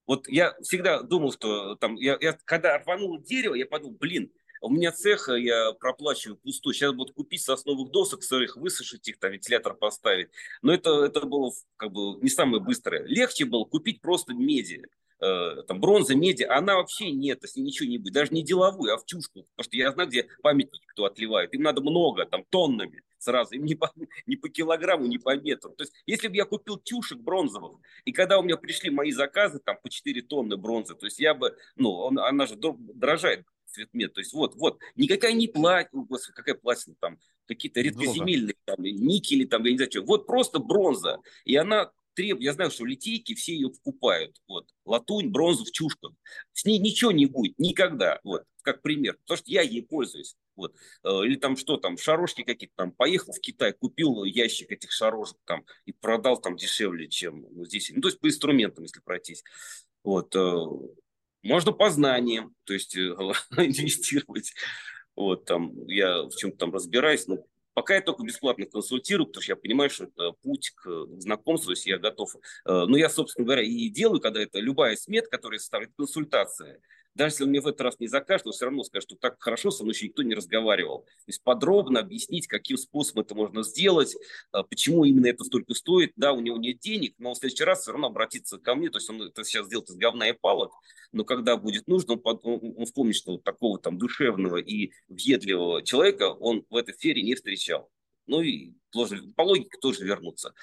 Вот я всегда думал, что там, я, я когда рванул дерево, я подумал, блин, у меня цех, я проплачиваю пустой. Сейчас будут купить сосновых досок сырых, высушить их, там вентилятор поставить. Но это, это было как бы не самое быстрое. Легче было купить просто меди. Э, там бронза, меди, она вообще нет, ней ничего не будет. Даже не деловую, а в чушку. Потому что я знаю, где памятники кто отливает. Им надо много, там тоннами сразу, им не по, <laughs> не по килограмму, не по метру. То есть, если бы я купил тюшек бронзовых, и когда у меня пришли мои заказы, там, по 4 тонны бронзы, то есть я бы, ну, он, она же дорожает цветмет, то есть вот, вот, никакая не платина, господи, какая платина там, какие-то редкоземельные, там, никели, там, я не знаю что, вот просто бронза, и она требует, я знаю, что литейки все ее покупают, вот, латунь, бронзу в чушках, с ней ничего не будет, никогда, вот, как пример, потому что я ей пользуюсь, вот. Э, или там что там, шарошки какие-то там, поехал в Китай, купил ящик этих шарошек там и продал там дешевле, чем ну, здесь. Ну, то есть по инструментам, если пройтись. Вот. Э, можно по знаниям, то есть э, <laughs> инвестировать. Вот, там, я в чем-то там разбираюсь, но Пока я только бесплатно консультирую, потому что я понимаю, что это путь к знакомству, если я готов. Но я, собственно говоря, и делаю, когда это любая смет, которая составит консультация. Даже если он мне в этот раз не закажет, он все равно скажет, что так хорошо со мной еще никто не разговаривал. То есть подробно объяснить, каким способом это можно сделать, а, почему именно это столько стоит. Да, у него нет денег, но он в следующий раз все равно обратится ко мне. То есть он это сейчас сделает из говна и палок, но когда будет нужно, он, вспомнит, что вот такого там душевного и въедливого человека он в этой сфере не встречал. Ну и по логике тоже вернуться.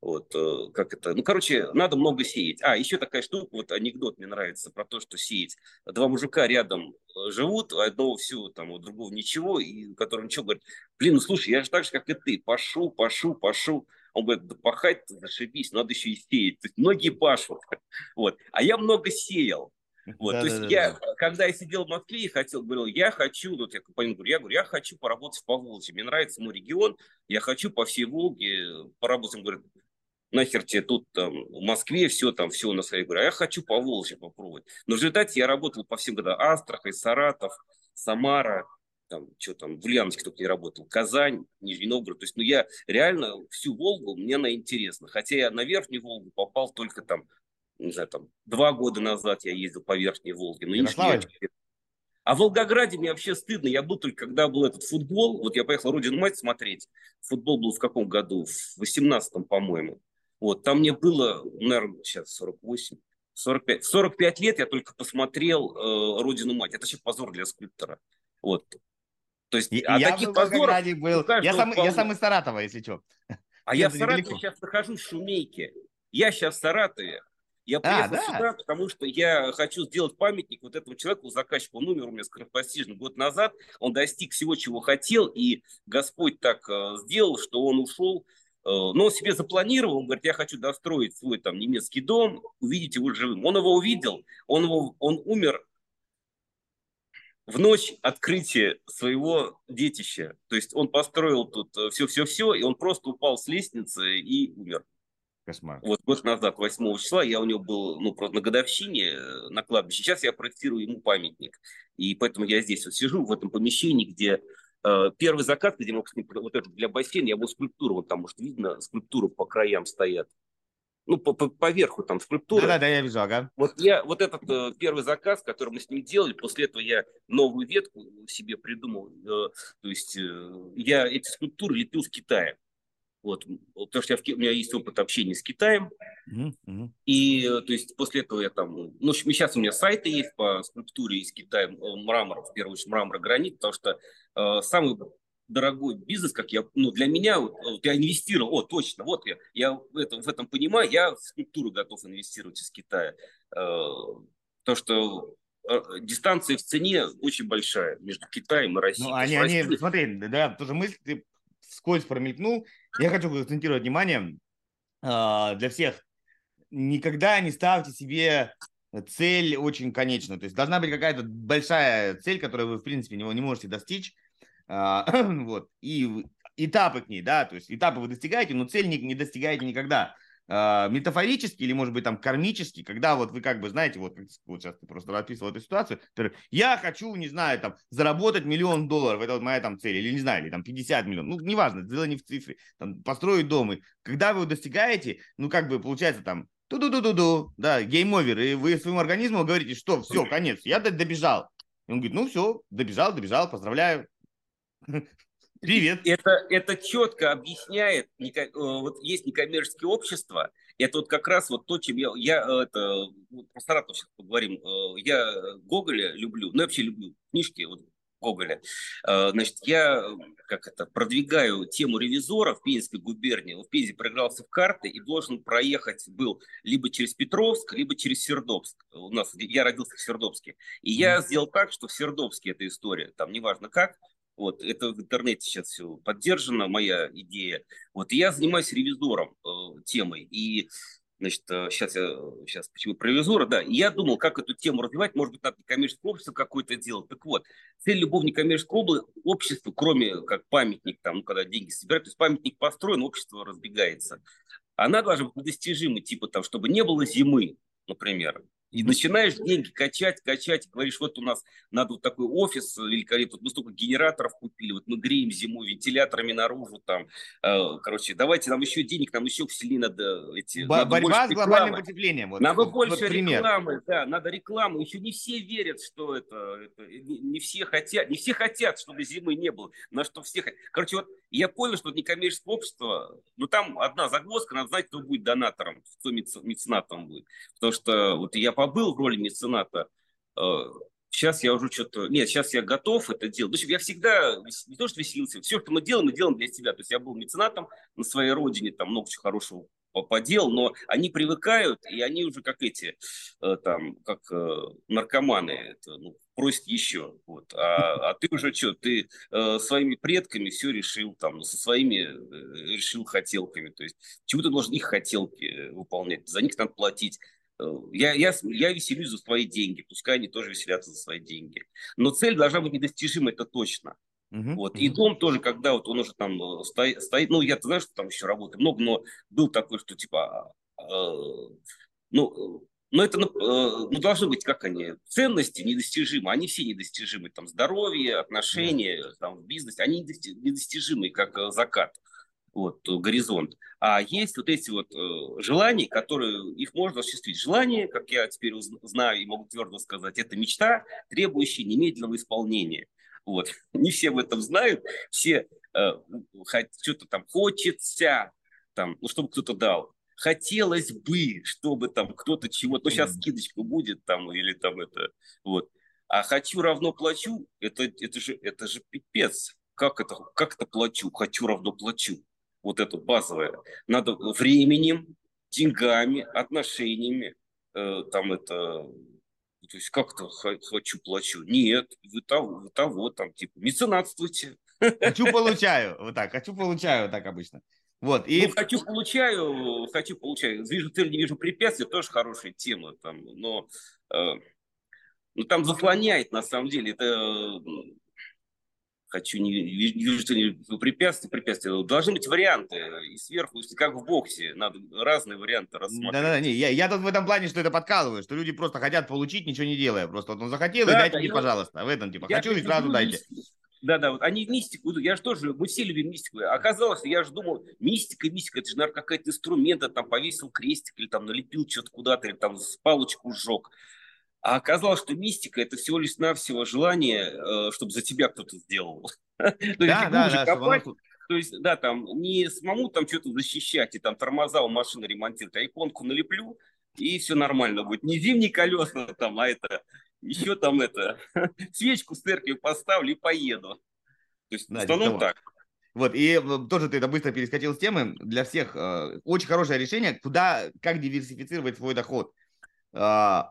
Вот, э, как это, ну, короче, надо много сеять. А, еще такая штука, вот анекдот мне нравится про то, что сеять. Два мужика рядом э, живут, у одного все, там, у другого ничего, и которым ничего говорит, блин, ну, слушай, я же так же, как и ты, пашу, пашу, пашу. Он говорит, да пахать зашибись, надо еще и сеять. То есть многие пашут. <laughs> Вот. А я много сеял. Вот, да, то есть да, я, да. когда я сидел в Москве и хотел, говорил, я хочу, вот я компанию говорю, я говорю, я хочу поработать по Волге, мне нравится мой регион, я хочу по всей Волге поработать. Он говорит, нахер тебе тут там в Москве все там, все у нас. Я говорю, а я хочу по Волжье попробовать. Но в результате я работал по всем годам. Астрахань, Саратов, Самара, там, что там, в Ульяновске только не работал, Казань, Нижний Новгород. То есть, ну, я реально всю Волгу, мне она интересна. Хотя я на Верхнюю Волгу попал только там, не знаю, там, два года назад я ездил по Верхней Волге. Но Ярославль? А в Волгограде мне вообще стыдно. Я был только, когда был этот футбол. Вот я поехал Родину мать смотреть. Футбол был в каком году? В 18-м, по-моему. Вот, там мне было, наверное, сейчас 48, 45. В 45 лет я только посмотрел э, «Родину мать». Это вообще позор для скульптора. Вот. То есть, а я таких позоров... Был. Я сам, я сам из Саратова, если что. А <laughs> я в Саратове далеко. сейчас нахожусь в Шумейке. Я сейчас в Саратове. Я а, приехал а, да? сюда, потому что я хочу сделать памятник вот этому человеку, заказчику. Он умер у меня скоропостижно год назад. Он достиг всего, чего хотел, и Господь так э, сделал, что он ушел но он себе запланировал, он говорит, я хочу достроить свой там немецкий дом, увидеть его живым. Он его увидел, он, его, он умер в ночь открытия своего детища. То есть он построил тут все-все-все, э, и он просто упал с лестницы и умер. Кошмар. Вот год назад, 8 числа, я у него был, ну, просто на годовщине э, на кладбище. Сейчас я проектирую ему памятник. И поэтому я здесь вот сижу, в этом помещении, где э, первый закат, где мы вот это для бассейна, я был скульптуру, вот там, может, видно, скульптуры по краям стоят. Ну, по, по, по верху там скульптура. Да-да-да, я вижу, ага. Вот, я, вот этот э, первый заказ, который мы с ним делали, после этого я новую ветку себе придумал. Э, то есть э, я эти скульптуры лепил в Китае. Вот, потому что я, в, у меня есть опыт общения с Китаем. Mm-hmm. И, э, то есть, после этого я там... Ну, сейчас у меня сайты есть по скульптуре из Китая, э, мрамора, в первую очередь, мрамор, гранит, потому что э, самый дорогой бизнес, как я, ну, для меня, вот, вот я инвестировал, о, точно, вот я, я в этом, в этом понимаю, я в скульптуру готов инвестировать из Китая. Э, то, что э, дистанция в цене очень большая между Китаем и Россией. Ну, они, они, смотри, да, тоже мысль, ты скользь промелькнул. Я хочу акцентировать внимание э, для всех. Никогда не ставьте себе цель очень конечную. То есть должна быть какая-то большая цель, которую вы, в принципе, не, не можете достичь. Э, <clears throat> вот. И этапы к ней, да, то есть этапы вы достигаете, но цель не, не достигаете никогда. А, метафорически или, может быть, там кармически, когда вот вы как бы, знаете, вот, вот сейчас ты просто описывал эту ситуацию, я хочу, не знаю, там, заработать миллион долларов, это вот моя там цель, или не знаю, или там 50 миллионов, ну, неважно, дело не в цифре, там, построить дом, и когда вы его достигаете, ну, как бы, получается, там, ту-ду-ду-ду-ду, да, game over, и вы своему организму говорите, что, все, конец, я добежал. И он говорит, ну, все, добежал, добежал, поздравляю. Привет. Это, это четко объясняет, э, вот есть некоммерческие общества, это вот как раз вот то, чем я, я э, это, про Саратов сейчас поговорим, э, я Гоголя люблю, ну, я вообще люблю книжки вот, Гоголя. Значит, я как это, продвигаю тему ревизора в Пензенской губернии. В Пензе проигрался в карты и должен проехать был либо через Петровск, либо через Сердобск. У нас, я родился в Сердобске. И я сделал так, что в Сердобске эта история, там неважно как, вот, это в интернете сейчас все поддержано, моя идея. Вот, и я занимаюсь ревизором э, темой. И Значит, сейчас э, я сейчас почему про ревизора, да. И я думал, как эту тему развивать, может быть, надо некоммерческое общество какое-то делать. Так вот, цель любого некоммерческого общества, кроме как памятник, там, ну, когда деньги собирают, то есть памятник построен, общество разбегается. Она должна быть достижимой, типа там, чтобы не было зимы, например. И начинаешь деньги качать, качать, и говоришь, вот у нас надо вот такой офис великолепный, вот мы столько генераторов купили, вот мы греем зиму вентиляторами наружу, там, э, короче, давайте нам еще денег, нам еще в надо эти... Б- надо борьба с глобальным потеплением. Вот, надо вот, больше вот рекламы, да, надо рекламу. Еще не все верят, что это, это не, не все хотят, не все хотят, чтобы зимы не было, на что все хотят. Короче, вот я понял, что некоммерческое общество, ну там одна загвоздка, надо знать, кто будет донатором, кто меценатом будет. Потому что вот я побыл в роли мецената, сейчас э, я уже что-то... Нет, сейчас я готов это делать. В общем, я всегда не то, что веселился, все, что мы делаем, мы делаем для себя. То есть я был меценатом на своей родине, там много чего хорошего подел, но они привыкают, и они уже как эти, э, там, как э, наркоманы, это, ну, просят еще. Вот. А, а ты уже что, ты э, своими предками все решил, там, со своими э, решил хотелками. То есть чему ты должен их хотелки э, выполнять? За них надо платить. Э, я, я, я веселюсь за свои деньги, пускай они тоже веселятся за свои деньги. Но цель должна быть недостижима, это точно. Вот. И дом тоже, когда вот он уже там э, стоит, стоит ну, я знаешь, что там еще работы много, но был такой, что типа, э, ну, но это, ну, ну, должны быть, как они, ценности недостижимы, они все недостижимы, там, здоровье, отношения, там, в бизнесе, они недостижимы, как закат, вот, горизонт. А есть вот эти вот э, желания, которые, их можно осуществить. Желание, как я теперь знаю и могу твердо сказать, это мечта, требующая немедленного исполнения. Вот. <laughs> Не все об этом знают, все э, что-то там хочется, там, ну, чтобы кто-то дал. Хотелось бы, чтобы там кто-то чего-то, ну, сейчас скидочка будет там, или там это, вот. А хочу равно плачу, это, это, же, это же пипец. Как это, как это плачу? Хочу равно плачу. Вот это базовое. Надо временем, деньгами, отношениями, э, там это то есть как-то хочу, плачу. Нет, вы того, вы того, там, типа, меценатствуйте. Хочу, <laughs> получаю. Вот так, хочу, получаю, вот так обычно. Вот, и... Ну, хочу, получаю, хочу, получаю. Вижу цель, не вижу препятствий, тоже хорошая тема. Там, но э, ну, там заслоняет, на самом деле. Это хочу, не, вижу, что не препятствия, препятствия. Должны быть варианты. И сверху, как в боксе, надо разные варианты рассматривать. Да-да-да, я, я тут в этом плане, что это подкалываю, что люди просто хотят получить, ничего не делая. Просто вот он захотел, да, и дайте да, мне, пожалуйста. В этом, типа, хочу и сразу дайте. Да-да, вот они мистику идут. Я же тоже, мы все любим мистику. Оказалось, я же думал, мистика, мистика, это же, наверное, какой-то инструмент, там повесил крестик или там налепил что-то куда-то, или там с палочку сжег. А оказалось, что мистика – это всего лишь навсего желание, э, чтобы за тебя кто-то сделал. <laughs> Да, да, копать, то есть, да, там не самому там что-то защищать и там тормоза у машины ремонтировать, а иконку налеплю, и все нормально будет. Не зимние колеса там, а это, еще там это, <laughs> свечку с церкви поставлю и поеду. То есть, да, в основном так. Вот, и э, тоже ты это быстро перескочил с темы. Для всех э, очень хорошее решение, куда, как диверсифицировать свой доход. Э,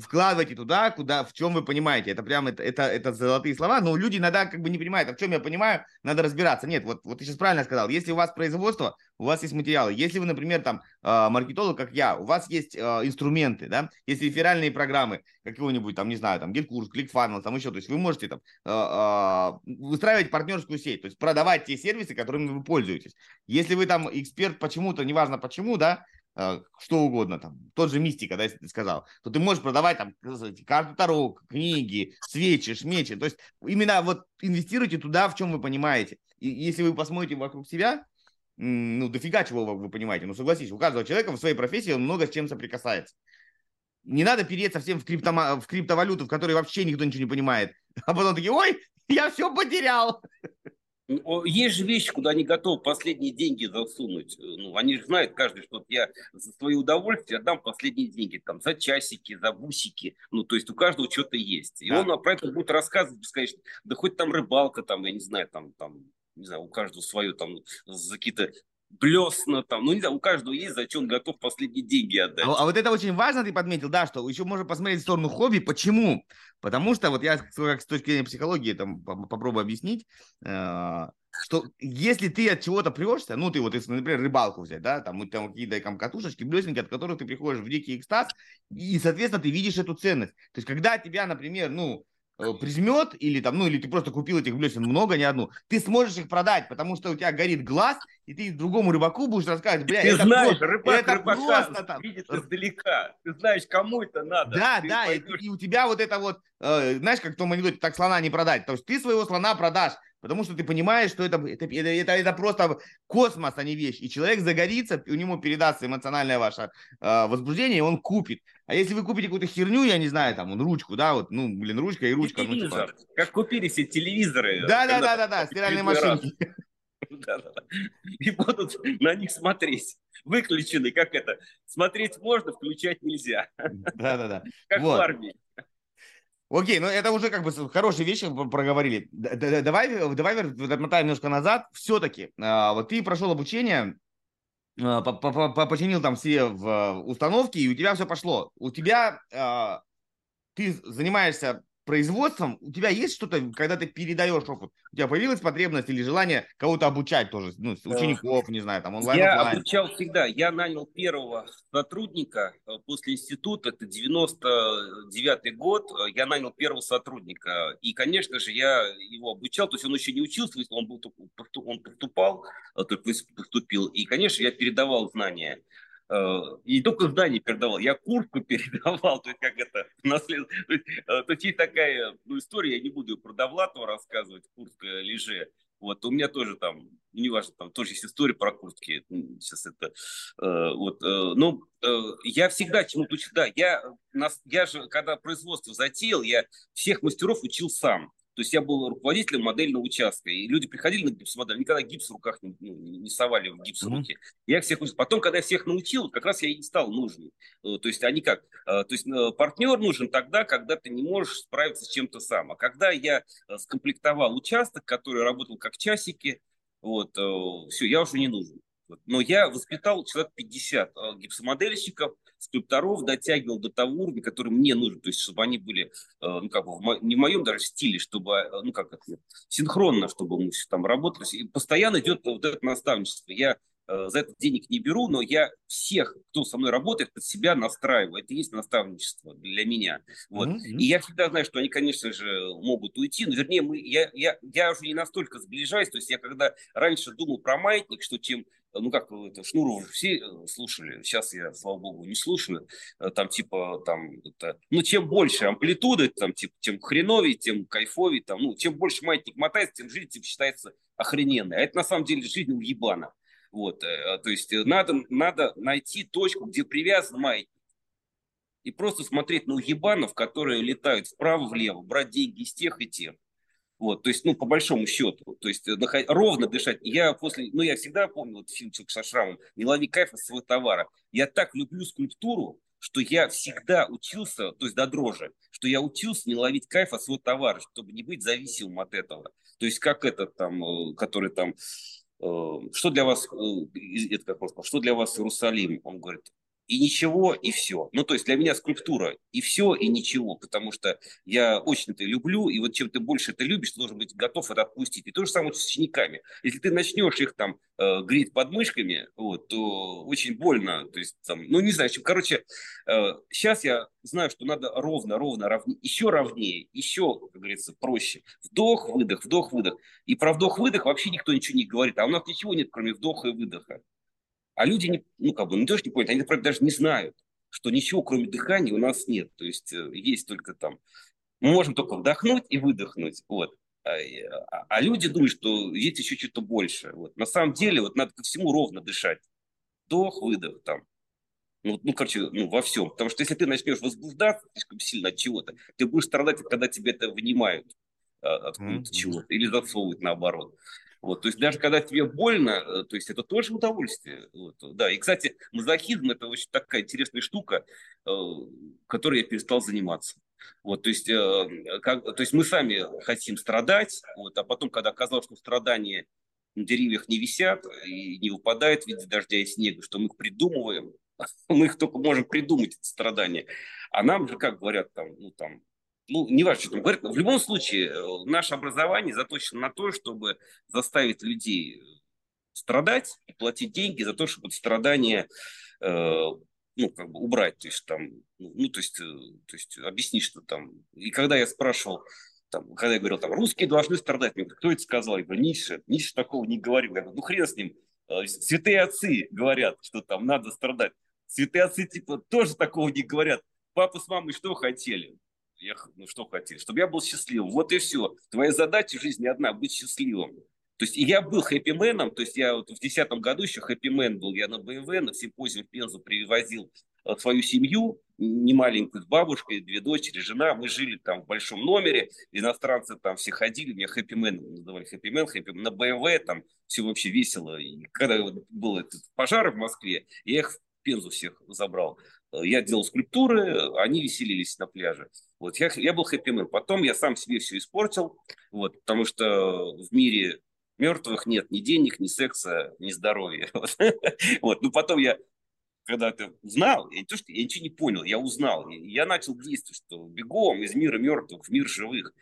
вкладывайте туда, куда, в чем вы понимаете. Это прям, это, это, это золотые слова, но люди иногда как бы не понимают, а в чем я понимаю, надо разбираться. Нет, вот, вот ты сейчас правильно сказал, если у вас производство, у вас есть материалы. Если вы, например, там, э, маркетолог, как я, у вас есть э, инструменты, да, есть реферальные программы, какого-нибудь, там, не знаю, там, GetCourse, ClickFunnels, там еще, то есть вы можете там э, выстраивать партнерскую сеть, то есть продавать те сервисы, которыми вы пользуетесь. Если вы там эксперт почему-то, неважно почему, да, что угодно, там, тот же мистика, да, если ты сказал, то ты можешь продавать там карту Таро, книги, свечи, шмечи, то есть именно вот инвестируйте туда, в чем вы понимаете. И если вы посмотрите вокруг себя, ну, дофига чего вы, понимаете, ну, согласитесь, у каждого человека в своей профессии он много с чем соприкасается. Не надо переться всем в, криптома, в криптовалюту, в которой вообще никто ничего не понимает, <laughs> а потом такие, ой, я все потерял. <laughs> Есть же вещи, куда они готовы последние деньги засунуть. Ну, они же знают каждый, что я за свое удовольствие отдам последние деньги, там, за часики, за бусики. Ну, то есть у каждого что-то есть. И да. он про это будет рассказывать бесконечно. Да хоть там рыбалка, там, я не знаю, там, там не знаю, у каждого свое, там, за какие-то блесна там, ну не знаю, у каждого есть, за что он готов последние деньги отдать. А, а вот это очень важно, ты подметил, да, что еще можно посмотреть в сторону хобби. Почему? Потому что вот я как с точки зрения психологии там попробую объяснить, э, что если ты от чего-то прешься, ну ты вот, если, например, рыбалку взять, да, там, там какие-то там катушечки, блесенькие, от которых ты приходишь в дикий экстаз, и, соответственно, ты видишь эту ценность. То есть, когда тебя, например, ну, прижмет, или там, ну, или ты просто купил этих блесен много, не одну, ты сможешь их продать, потому что у тебя горит глаз, и ты другому рыбаку будешь рассказывать, бля, ты это знаешь, просто, рыбак, это просто там... видит издалека, ты знаешь, кому это надо. Да, да, и, и у тебя вот это вот, э, знаешь, как в том анекдоте, так слона не продать, то есть ты своего слона продашь, Потому что ты понимаешь, что это, это, это, это просто космос, а не вещь. И человек загорится, у него передастся эмоциональное ваше э, возбуждение, и он купит. А если вы купите какую-то херню, я не знаю, там, ручку, да, вот, ну, блин, ручка и ручка. Ну, типа... Как купили все телевизоры. Да, да, да, <laughs> да, да, стиральные машинки. И будут на них смотреть. Выключены, как это? Смотреть можно, включать нельзя. Да, да, да. Как в армии. Окей, ну это уже как бы хорошие вещи проговорили. Давай, давай отмотаем немножко назад. Все-таки, а, вот ты прошел обучение, а, починил там все установки, и у тебя все пошло. У тебя а, ты занимаешься производством, у тебя есть что-то, когда ты передаешь опыт? У тебя появилась потребность или желание кого-то обучать тоже, ну, учеников, не знаю, там онлайн Я офлайн. обучал всегда. Я нанял первого сотрудника э, после института, это 99-й год, я нанял первого сотрудника. И, конечно же, я его обучал, то есть он еще не учился, он, был, он поступал, э, только поступил. И, конечно, я передавал знания. Э, и только здание передавал, я куртку <laughs> передавал, то есть как это наследство. То есть, э, то есть такая ну, история, я не буду про Довлатова рассказывать, куртка леже. Вот у меня тоже там, неважно, там тоже есть история про куртки. Сейчас это, э, вот, ну, я всегда чему-то учил. Да, я, нас, я же, когда производство затеял, я всех мастеров учил сам. То есть я был руководителем модельного участка, и люди приходили на гипсомодель, никогда гипс в руках не, ну, не совали в гипс руки. Mm-hmm. Я всех Потом, когда я всех научил, как раз я и стал нужен. Э, то есть они как? Э, то есть э, партнер нужен тогда, когда ты не можешь справиться с чем-то сам. А когда я скомплектовал участок, который работал как часики, вот, все, я уже не нужен. Но я воспитал человек 50 гипсомодельщиков, скульпторов дотягивал до того уровня, который мне нужен, то есть чтобы они были, э, ну как бы, в, не в моем даже стиле, чтобы, э, ну как это, синхронно, чтобы мы там работали. И постоянно идет вот это наставничество. Я за это денег не беру, но я всех, кто со мной работает, под себя настраиваю. Это и есть наставничество для меня. Вот. Mm-hmm. И я всегда знаю, что они, конечно же, могут уйти. Но, вернее, мы, я, я, я уже не настолько сближаюсь. То есть я когда раньше думал про маятник, что чем ну как это, Шнуров все э, слушали, сейчас я, слава богу, не слушаю, э, там типа, там, это, ну чем больше амплитуды, там, типа, тем хреновее, тем кайфовее, там, ну, чем больше маятник мотается, тем жизнь типа, считается охрененной. А это на самом деле жизнь уебана. Вот, э, то есть надо, надо найти точку, где привязан маятник, и просто смотреть на уебанов, которые летают вправо-влево, брать деньги из тех и тех. Вот, то есть, ну, по большому счету, то есть, ровно дышать. Я после, ну, я всегда помню вот фильм «Человек со шрамом», «Не лови кайфа своего товара». Я так люблю скульптуру, что я всегда учился, то есть до дрожи, что я учился не ловить кайф от своего товара, чтобы не быть зависимым от этого. То есть как этот там, э, который там, э, что для вас, э, это как он сказал, что для вас Иерусалим? Он говорит, и ничего, и все. Ну, то есть для меня скульптура и все, и ничего, потому что я очень это люблю, и вот чем ты больше это любишь, ты должен быть готов это отпустить. И то же самое с учениками. Если ты начнешь их там э, греть подмышками, вот, то очень больно. То есть, там, ну, не знаю, чем, короче, э, сейчас я знаю, что надо ровно, ровно, ровнее, еще ровнее, еще, как говорится, проще. Вдох, выдох, вдох, выдох. И про вдох-выдох вообще никто ничего не говорит, а у нас ничего нет, кроме вдоха и выдоха. А люди, не, ну, как бы, не то, что не поняли, они, например, даже не знают, что ничего, кроме дыхания, у нас нет. То есть э, есть только там, мы можем только вдохнуть и выдохнуть. Вот. А, а, а люди думают, что есть еще что-то больше. Вот. На самом деле, вот надо ко всему ровно дышать. Вдох, выдох там. Ну, ну, короче, ну, во всем. Потому что если ты начнешь возбуждаться слишком сильно от чего-то, ты будешь страдать, когда тебе это вынимают а, откуда-то mm-hmm. чего-то или засовывают наоборот. Вот, то есть даже когда тебе больно, э, то есть это тоже удовольствие. Вот, да, и, кстати, мазохизм – это очень такая интересная штука, э, которой я перестал заниматься. Вот, то, есть, э, как, то есть мы сами хотим страдать, вот, а потом, когда оказалось, что страдания на деревьях не висят и не выпадают в виде дождя и снега, что мы их придумываем, <laughs> мы их только можем придумать, эти страдания. А нам же, как говорят, там, ну, там, ну, не важно, что там говорят, в любом случае, э, наше образование заточено на то, чтобы заставить людей страдать и платить деньги за то, чтобы страдания э, ну, как бы убрать, то есть там, ну, ну, то есть, э, то есть объяснить, что там. И когда я спрашивал, там, когда я говорил, там, русские должны страдать, мне кто это сказал? Я говорю, Ницше, Ницше такого не говорил. Я говорю, ну хрен с ним, э, святые отцы говорят, что там надо страдать. Святые отцы, типа, тоже такого не говорят. Папа с мамой что хотели? Я, ну что хотели? Чтобы я был счастливым. Вот и все. Твоя задача в жизни одна – быть счастливым. То есть и я был хэппименом, то есть я вот в 2010 году еще хэппимен был, я на БМВ, на симпозиум в Пензу привозил э, свою семью, не маленькую, с бабушкой, две дочери, жена. Мы жили там в большом номере, иностранцы там все ходили, меня хэппимен называли хэппимен, хэппимен, на БМВ там все вообще весело. И когда был этот пожар в Москве, я их в Пензу всех забрал. Э, я делал скульптуры, они веселились на пляже. Вот я, я был хэппи Потом я сам себе все испортил, вот, потому что в мире мертвых нет ни денег, ни секса, ни здоровья. <laughs> Вот. вот. Ну, потом я, когда это узнал, я, не то, что, я ничего не понял, я узнал. Я начал действовать, что бегом из мира мертвых в мир живых.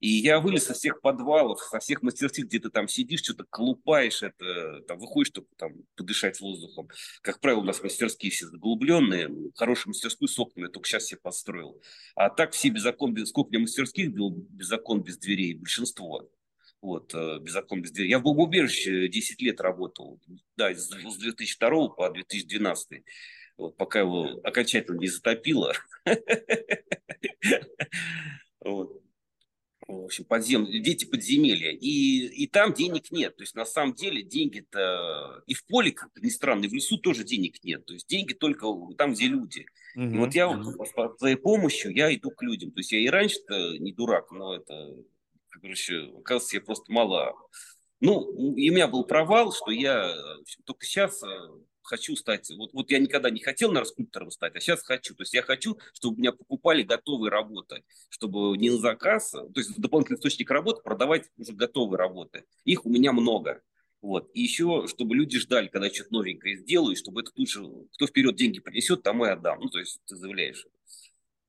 И я вылез со всех подвалов, со всех мастерских, где ты там сидишь, что-то колупаешь, это, там, выходишь, чтобы там подышать воздухом. Как правило, у нас мастерские все заглубленные, хорошую мастерскую с окнами я только сейчас себе построил. А так все без окон, без, сколько я мастерских был, без окон, без дверей, большинство. Вот, э, без окон, без дверей. Я в бомбоубежище 10 лет работал, да, с 2002 по 2012 вот, пока его окончательно не затопило. <laughs> Вот в общем, подзем... дети подземелья, и, и там денег нет. То есть, на самом деле, деньги-то и в поле, как ни странно, и в лесу тоже денег нет. То есть, деньги только там, где люди. Угу. И вот я вот, твоей помощью, я иду к людям. То есть, я и раньше-то не дурак, но это, короче, оказывается, я просто мало... Ну, и у меня был провал, что я только сейчас э, хочу стать, вот, вот я никогда не хотел на скульптором стать, а сейчас хочу. То есть я хочу, чтобы меня покупали готовые работы, чтобы не на заказ, то есть дополнительный источник работы продавать уже готовые работы. Их у меня много. Вот. И еще, чтобы люди ждали, когда я что-то новенькое сделаю, чтобы это тут же, кто вперед деньги принесет, тому и отдам. Ну, то есть ты заявляешь.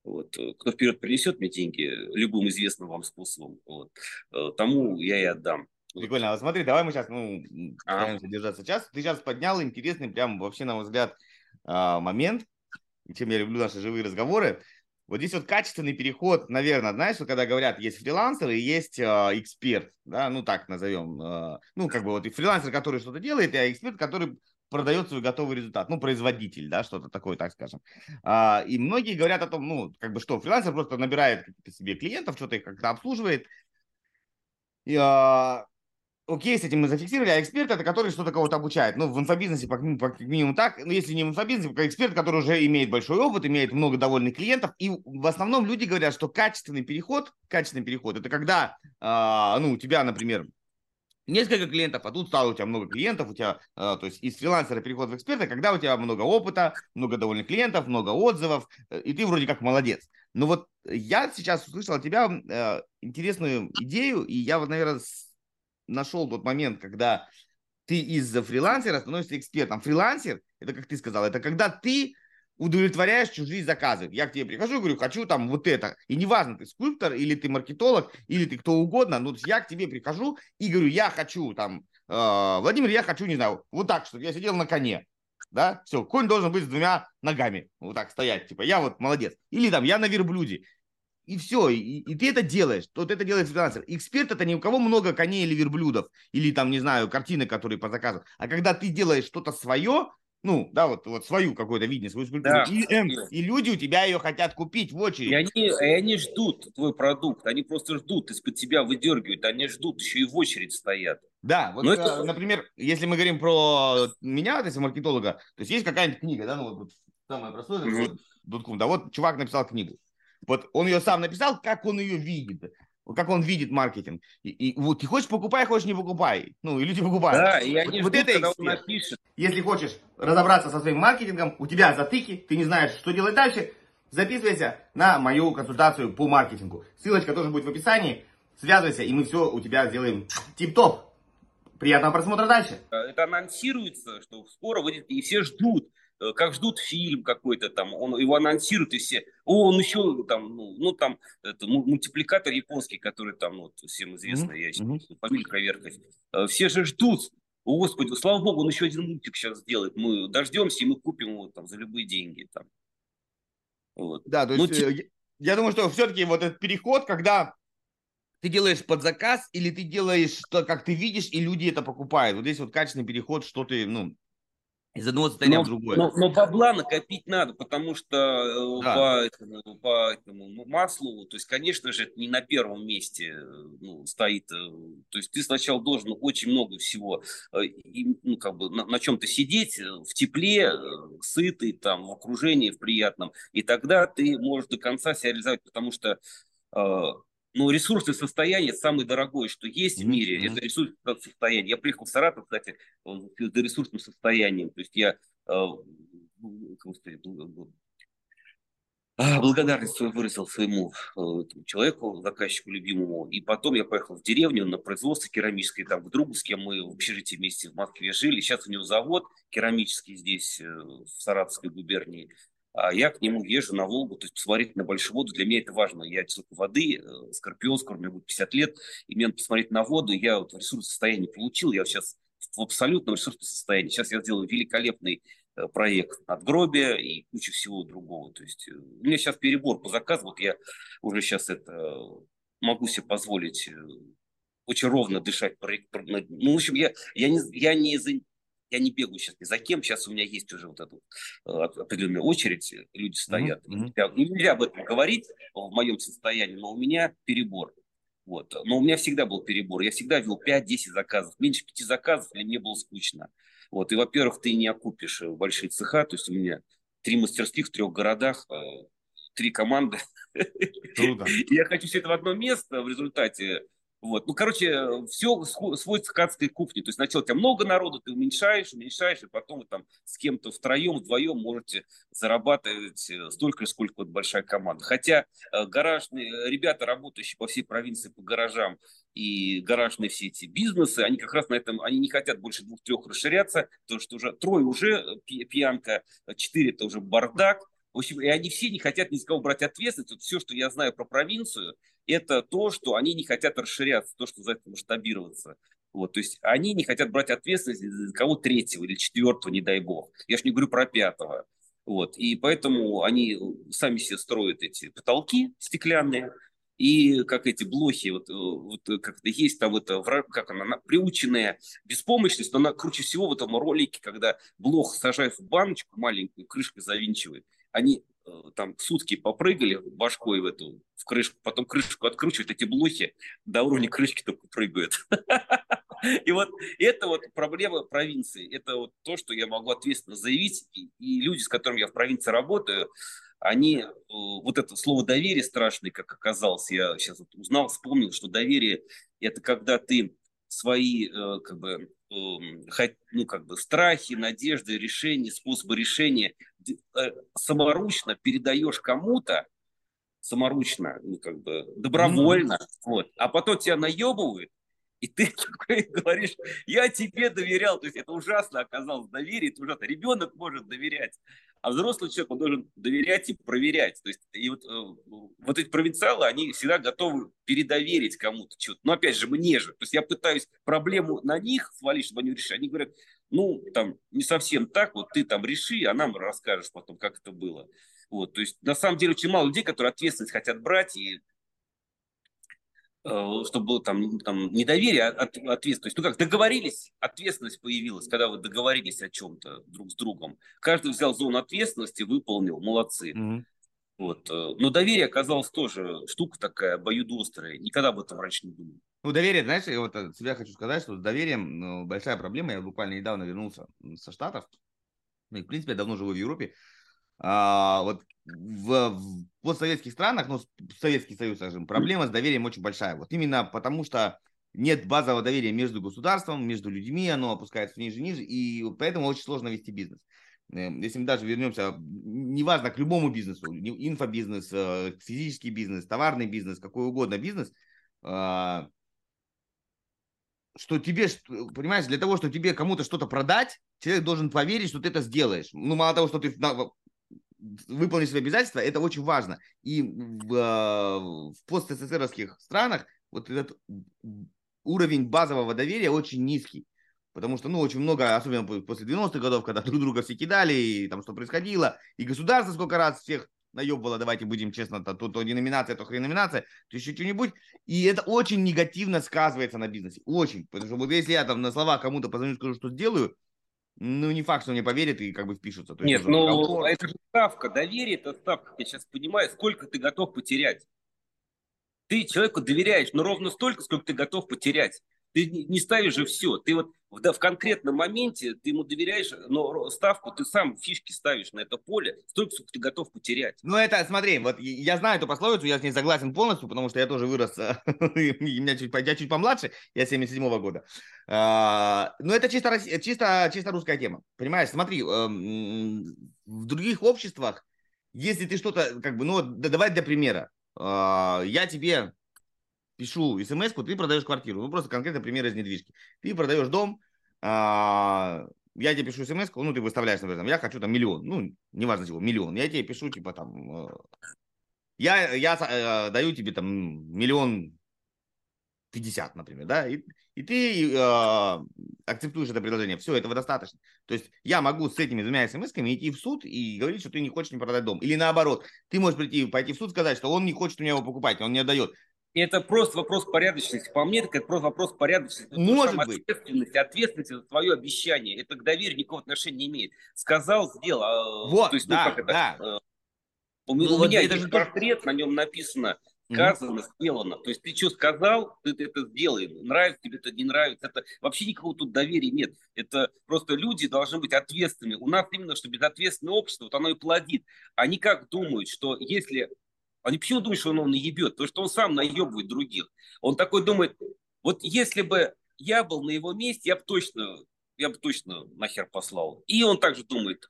Вот. Кто вперед принесет мне деньги любым известным вам способом, вот, э, тому я и отдам. Прикольно. А смотри, давай мы сейчас, ну, стараемся а. держаться час. Ты сейчас поднял интересный, прям вообще, на мой взгляд, а, момент, чем я люблю наши живые разговоры. Вот здесь вот качественный переход, наверное, знаешь, вот когда говорят, есть фрилансер и есть э, эксперт, да, ну так назовем, э, ну как бы вот и фрилансер, который что-то делает, а эксперт, который продает свой готовый результат, ну производитель, да, что-то такое, так скажем. А, и многие говорят о том, ну как бы что, фрилансер просто набирает себе клиентов, что-то их как-то обслуживает, и, а, окей, с этим мы зафиксировали, а эксперт это который что-то кого-то обучает. Ну, в инфобизнесе как, как минимум так, ну, если не в инфобизнесе, как эксперт, который уже имеет большой опыт, имеет много довольных клиентов. И в основном люди говорят, что качественный переход, качественный переход, это когда, э, ну, у тебя, например, несколько клиентов, а тут стало у тебя много клиентов, у тебя, э, то есть из фрилансера переход в эксперта, когда у тебя много опыта, много довольных клиентов, много отзывов, э, и ты вроде как молодец. Но вот я сейчас услышал от тебя э, интересную идею, и я вот, наверное, нашел тот момент, когда ты из-за фрилансера становишься экспертом. Фрилансер, это как ты сказал, это когда ты удовлетворяешь чужие заказы. Я к тебе прихожу и говорю, хочу там вот это. И неважно, ты скульптор, или ты маркетолог, или ты кто угодно, но я к тебе прихожу и говорю, я хочу там, э, Владимир, я хочу, не знаю, вот так, чтобы я сидел на коне. Да, все, конь должен быть с двумя ногами, вот так стоять, типа, я вот молодец. Или там, я на верблюде и все, и, и ты это делаешь, вот это делает фрилансер. Эксперт это не у кого много коней или верблюдов, или там, не знаю, картины, которые по заказу, а когда ты делаешь что-то свое, ну, да, вот, вот свою какое-то видение, свою скульптуру, да. и, эм, и люди у тебя ее хотят купить в очередь. И они, и они ждут твой продукт, они просто ждут, из-под тебя выдергивают, они ждут, еще и в очередь стоят. Да, вот, это... например, если мы говорим про меня, то есть маркетолога, то есть есть какая-нибудь книга, да, ну вот самое простое, mm-hmm. вот, да, вот чувак написал книгу, вот он ее сам написал, как он ее видит как он видит маркетинг. И, и вот ты хочешь покупай, хочешь не покупай. Ну, и люди покупают. Да, и они вот, ждут, вот это когда он напишет. Если хочешь разобраться со своим маркетингом, у тебя затыки, ты не знаешь, что делать дальше, записывайся на мою консультацию по маркетингу. Ссылочка тоже будет в описании. Связывайся, и мы все у тебя сделаем тип-топ. Приятного просмотра дальше. Это анонсируется, что скоро выйдет, и все ждут. Э, как ждут фильм какой-то там, он его анонсирует, и все, о, он еще там, ну, ну там, это, мультипликатор японский, который там, ну, вот, всем известно, mm-hmm. я сейчас фамилию проверкать, э, все же ждут, о, Господи, слава Богу, он еще один мультик сейчас сделает, мы дождемся, и мы купим его там за любые деньги, там. Вот. Да, то ну, есть, ну, я думаю, что все-таки вот этот переход, когда ты делаешь под заказ или ты делаешь что, как ты видишь, и люди это покупают. Вот здесь вот качественный переход, что ты, ну, из одного состояния но, в другое. Но, но бабла накопить надо, потому что э, да. по, этому, по этому маслу, то есть, конечно же, это не на первом месте э, ну, стоит. Э, то есть ты сначала должен очень много всего, и, ну, как бы на, на чем-то сидеть в тепле, сытый, там, в окружении, в приятном, и тогда ты можешь до конца себя реализовать, потому что ну, ресурсное состояние самое дорогое, что есть mm-hmm. в мире, это ресурсное состояние. Я приехал в Саратов, кстати, с ресурсным состоянием. То есть я э, а, благодарность свою выразил своему э, человеку, заказчику любимому. И потом я поехал в деревню на производство керамическое, там в Друговске, мы в общежитии вместе в Москве жили. Сейчас у него завод керамический здесь, э, в Саратовской губернии я к нему езжу на Волгу, то есть посмотреть на большую воду, для меня это важно. Я человек воды, э, скорпион, скоро мне будет 50 лет, и мне надо посмотреть на воду, я вот в ресурсном состоянии получил, я сейчас в абсолютном ресурсном состоянии. Сейчас я сделаю великолепный э, проект надгробия и кучу всего другого. То есть э, у меня сейчас перебор по заказу, вот я уже сейчас это могу себе позволить очень ровно дышать. Ну, в общем, я, я, не, я не, я не бегаю сейчас ни за кем, сейчас у меня есть уже вот эта э, определенная очередь, люди стоят. Mm-hmm. Нельзя, нельзя об этом говорить в моем состоянии, но у меня перебор. Вот. Но у меня всегда был перебор. Я всегда вел 5-10 заказов. Меньше 5 заказов для меня было скучно. Вот. И, во-первых, ты не окупишь э, большие цеха. То есть у меня три мастерских в трех городах, э, три команды. Круто. <laughs> Я хочу все это в одно место. В результате вот. Ну, короче, все сводится к адской кухне. То есть сначала у тебя много народу, ты уменьшаешь, уменьшаешь, и потом вы там с кем-то втроем, вдвоем можете зарабатывать э, столько, сколько вот большая команда. Хотя э, гаражные э, ребята, работающие по всей провинции по гаражам, и гаражные все эти бизнесы, они как раз на этом, они не хотят больше двух-трех расширяться, потому что уже трое уже пьянка, четыре это уже бардак, общем, и они все не хотят ни с кого брать ответственность. Вот все, что я знаю про провинцию, это то, что они не хотят расширяться, то, что за это масштабироваться. Вот, то есть они не хотят брать ответственность за кого третьего или четвертого, не дай бог. Я же не говорю про пятого. Вот, и поэтому они сами себе строят эти потолки стеклянные, и как эти блохи, вот, вот как это есть там это, как она, приученная беспомощность, но она круче всего в этом ролике, когда блох сажают в баночку маленькую, крышкой завинчивает, они э, там сутки попрыгали башкой в эту, в крышку, потом крышку откручивают, эти блохи до уровня крышки только прыгают. <laughs> И вот это вот проблема провинции. Это вот то, что я могу ответственно заявить. И люди, с которыми я в провинции работаю, они, э, вот это слово доверие страшное, как оказалось, я сейчас узнал, вспомнил, что доверие – это когда ты свои э, как бы, ну, как бы страхи, надежды, решения, способы решения э, саморучно передаешь кому-то, саморучно, ну, как бы добровольно, mm-hmm. вот, а потом тебя наебывают, и ты <laughs> такой говоришь, я тебе доверял. То есть это ужасно оказалось доверие, это ужасно. Ребенок может доверять, а взрослый человек, он должен доверять и проверять. То есть и вот, э, вот эти провинциалы, они всегда готовы передоверить кому-то что-то. Но опять же, мне же. То есть я пытаюсь проблему на них свалить, чтобы они решили. Они говорят, ну, там, не совсем так, вот ты там реши, а нам расскажешь потом, как это было. Вот, то есть, на самом деле, очень мало людей, которые ответственность хотят брать и чтобы было там, там недоверие, а от, ответственность. Ну как, договорились, ответственность появилась, когда вы договорились о чем-то друг с другом. Каждый взял зону ответственности, выполнил, молодцы. Mm-hmm. Вот. Э, но доверие оказалось тоже штука такая обоюдоострая. Никогда об этом раньше не думал. Ну, доверие, знаешь, я вот от себя хочу сказать, что с доверием ну, большая проблема. Я буквально недавно вернулся со Штатов. Ну, и, в принципе, я давно живу в Европе. А, вот в, в постсоветских странах, ну, Советский Союз, скажем, проблема с доверием очень большая. Вот именно потому что нет базового доверия между государством, между людьми, оно опускается ниже и ниже, и поэтому очень сложно вести бизнес. Эм, если мы даже вернемся, неважно, к любому бизнесу, инфобизнес, э, физический бизнес, товарный бизнес, какой угодно бизнес, а, что тебе, понимаешь, для того, чтобы тебе кому-то что-то продать, человек должен поверить, что ты это сделаешь. Ну, мало того, что ты выполнить свои обязательства, это очень важно. И в, а, в пост-СССРовских странах вот этот уровень базового доверия очень низкий. Потому что, ну, очень много, особенно после 90-х годов, когда друг друга все кидали, и там что происходило, и государство сколько раз всех наебывало, давайте будем честно, то, то, то не номинация, то хрен номинация, то еще что-нибудь. И это очень негативно сказывается на бизнесе. Очень. Потому что вот если я там на слова кому-то позвоню, скажу, что сделаю, ну, не факт, что мне поверят и как бы впишутся. То Нет, ну, это же ставка. Доверие – это ставка. Я сейчас понимаю, сколько ты готов потерять. Ты человеку доверяешь, но ровно столько, сколько ты готов потерять. Ты не ставишь же все. Ты вот в, в конкретном моменте ты ему доверяешь, но ставку ты сам фишки ставишь на это поле, столько, сколько ты готов потерять. Ну это, смотри, вот я знаю эту пословицу, я с ней согласен полностью, потому что я тоже вырос, <laughs> меня чуть, я чуть помладше, я 77-го года. А, но это чисто, чисто, чисто русская тема, понимаешь? Смотри, эм, в других обществах, если ты что-то, как бы, ну, давай для примера, а, я тебе пишу смс ты продаешь квартиру. Ну, просто конкретно пример из недвижки. Ты продаешь дом, а, я тебе пишу смс ну, ты выставляешь, например, я хочу там миллион, ну, неважно чего, миллион. Я тебе пишу, типа, там, э, я, я э, даю тебе там миллион пятьдесят, например, да, и, и ты э, акцептуешь это предложение. Все, этого достаточно. То есть я могу с этими двумя смс идти в суд и говорить, что ты не хочешь не продать дом. Или наоборот, ты можешь прийти, пойти в суд, сказать, что он не хочет у меня его покупать, он не отдает это просто вопрос порядочности. По мне, это просто вопрос порядочности. Может быть. Ответственность, ответственность за твое обещание. Это к доверию никакого отношения не имеет. Сказал, сделал. А, вот, То есть, ну, да, как это, да. Э, у, ну, у вот меня есть портрет, на нем написано сказано, mm-hmm. сделано. То есть ты что сказал, ты, ты это сделай. Нравится тебе это, не нравится. Это вообще никакого тут доверия нет. Это просто люди должны быть ответственными. У нас именно, что безответственное общество, вот оно и плодит. Они как думают, что если они почему думают, что он, наебет? Потому что он сам наебывает других. Он такой думает, вот если бы я был на его месте, я бы точно, я бы точно нахер послал. И он также думает,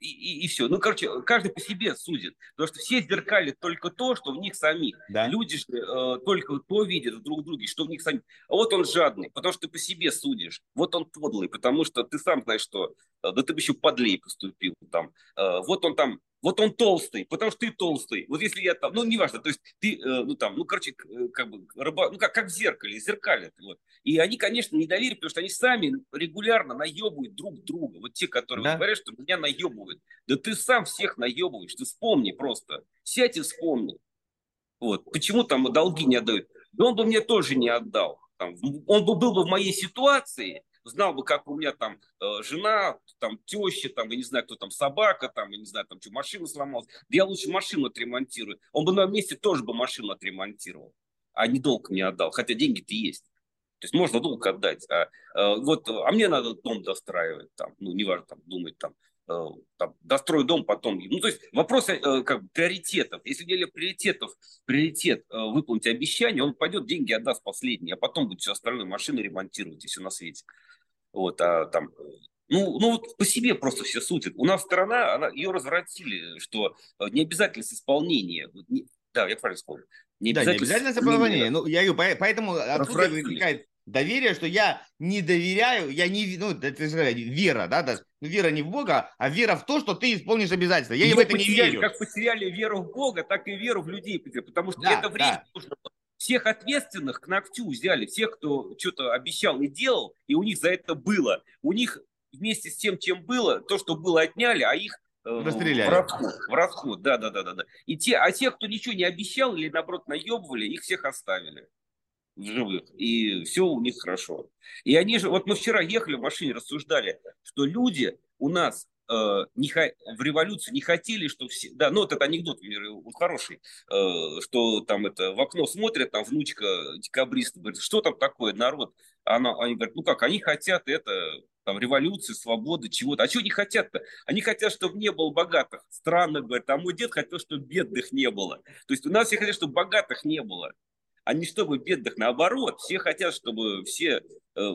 и, и, и все. Ну, короче, каждый по себе судит. Потому что все зеркалят только то, что в них самих. Да. Люди же э, только то видят друг в друге, что в них самих. А вот он жадный, потому что ты по себе судишь. Вот он подлый, потому что ты сам знаешь, что э, да ты бы еще подлей поступил там. Э, вот он там вот он толстый, потому что ты толстый. Вот если я там, ну, неважно, то есть ты, э, ну, там, ну, короче, э, как бы, рыба, ну, как, как в зеркале, зеркалят. Вот. И они, конечно, не доверие, потому что они сами регулярно наебывают друг друга. Вот те, которые да. говорят, что меня наебывают. Да ты сам всех наебываешь, ты вспомни просто. Сядь и вспомни. Вот. Почему там долги не отдают? Да он бы мне тоже не отдал. Там, он бы был бы в моей ситуации, знал бы, как у меня там э, жена, там теща, там, я не знаю, кто там, собака, там, я не знаю, там, что, машина сломалась. Да я лучше машину отремонтирую. Он бы на месте тоже бы машину отремонтировал, а не долг мне отдал, хотя деньги-то есть. То есть можно долг отдать. А, а, вот, а мне надо дом достраивать, там, ну, неважно, там, думать, там, э, там, дострою дом, потом. Ну, то есть вопрос э, как бы, приоритетов. Если деле приоритетов, приоритет э, выполнить обещание, он пойдет, деньги отдаст последние, а потом будет все остальное, машины ремонтировать и все на свете. Вот, а там, ну, ну вот по себе просто все сутят. У нас страна, она, ее развратили, что э, не обязательно с исполнения. Не, да, я правильно вспомнил. Не да, не обязательно исполнение. Ну, я говорю, поэтому отсюда возникает доверие, что я не доверяю, я не, ну, это вера, да, да, ну, вера не в Бога, а вера в то, что ты исполнишь обязательства. Я Ее в это не верю. Как потеряли веру в Бога, так и веру в людей, потому что да, это время да. нужно всех ответственных к ногтю взяли, всех, кто что-то обещал и делал, и у них за это было. У них вместе с тем, чем было, то, что было, отняли, а их э, Расстреляли. В расход, в расход, да, да, да, да, да. И те, а тех, кто ничего не обещал или наоборот наебывали, их всех оставили в живых. И все у них хорошо. И они же, вот мы вчера ехали в машине, рассуждали, что люди у нас не, в революцию не хотели, что все... Да, ну вот этот анекдот, он хороший, э, что там это в окно смотрят, там внучка декабриста говорит, что там такое, народ? Она, они говорят, ну как, они хотят это, там, революции, свободы, чего-то. А чего они хотят-то? Они хотят, чтобы не было богатых. Странно, говорят, а мой дед хотел, чтобы бедных не было. То есть у нас все хотят, чтобы богатых не было а не чтобы бедных. Наоборот, все хотят, чтобы все э,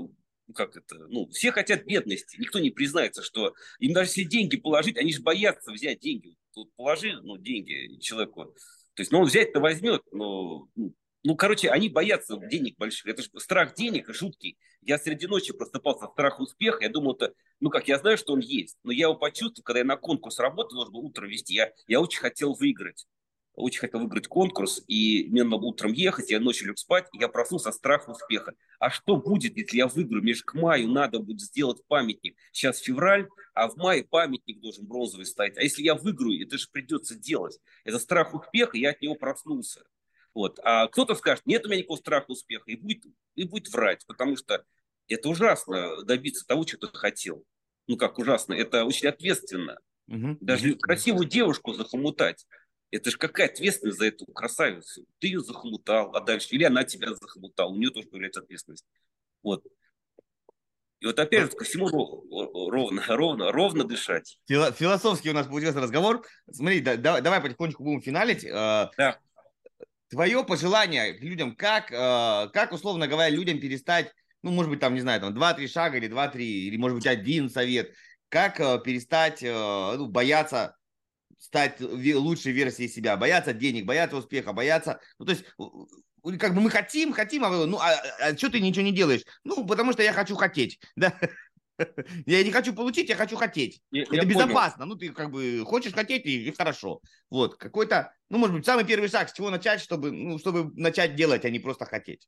как это, ну, все хотят бедности, никто не признается, что им даже если деньги положить, они же боятся взять деньги. Тут положи, ну, деньги человеку, то есть, ну, он взять-то возьмет, но, ну, ну, короче, они боятся денег больших. Это же страх денег жуткий. Я среди ночи просыпался страх успеха. Я думал, это, ну как, я знаю, что он есть. Но я его почувствовал, когда я на конкурс работал, должен был утром вести. Я, я очень хотел выиграть очень хотел выиграть конкурс, и мне надо было утром ехать, я ночью лег спать, и я проснулся страх успеха. А что будет, если я выиграю? Мне же к маю надо будет сделать памятник. Сейчас февраль, а в мае памятник должен бронзовый стоять. А если я выиграю, это же придется делать. Это страх успеха, я от него проснулся. Вот. А кто-то скажет, нет у меня никакого страха успеха, и будет, и будет врать, потому что это ужасно добиться того, что ты хотел. Ну как ужасно, это очень ответственно. Угу. Даже красивую девушку захомутать это же какая ответственность за эту красавицу? Ты ее захомутал, а дальше или она тебя захомутала, у нее тоже появляется ответственность. Вот. И вот опять же ко всему ровно, <laughs> ровно, ровно дышать. Философский у нас получился разговор. Смотри, да, давай потихонечку будем финалить. Э, да. Твое пожелание людям, как, э, как, условно говоря, людям перестать, ну, может быть, там, не знаю, там, два-три шага или два-три, или, может быть, один совет, как э, перестать ну, бояться стать лучшей версией себя, бояться денег, бояться успеха, бояться... Ну, то есть, как бы мы хотим, хотим, а, ну, а, а что ты ничего не делаешь? Ну, потому что я хочу хотеть, <laughs> да? Я не хочу получить, я хочу хотеть. Я, Это я безопасно. Понял. Ну, ты как бы хочешь хотеть, и, и хорошо. Вот, какой-то, ну, может быть, самый первый шаг, с чего начать, чтобы, ну, чтобы начать делать, а не просто хотеть.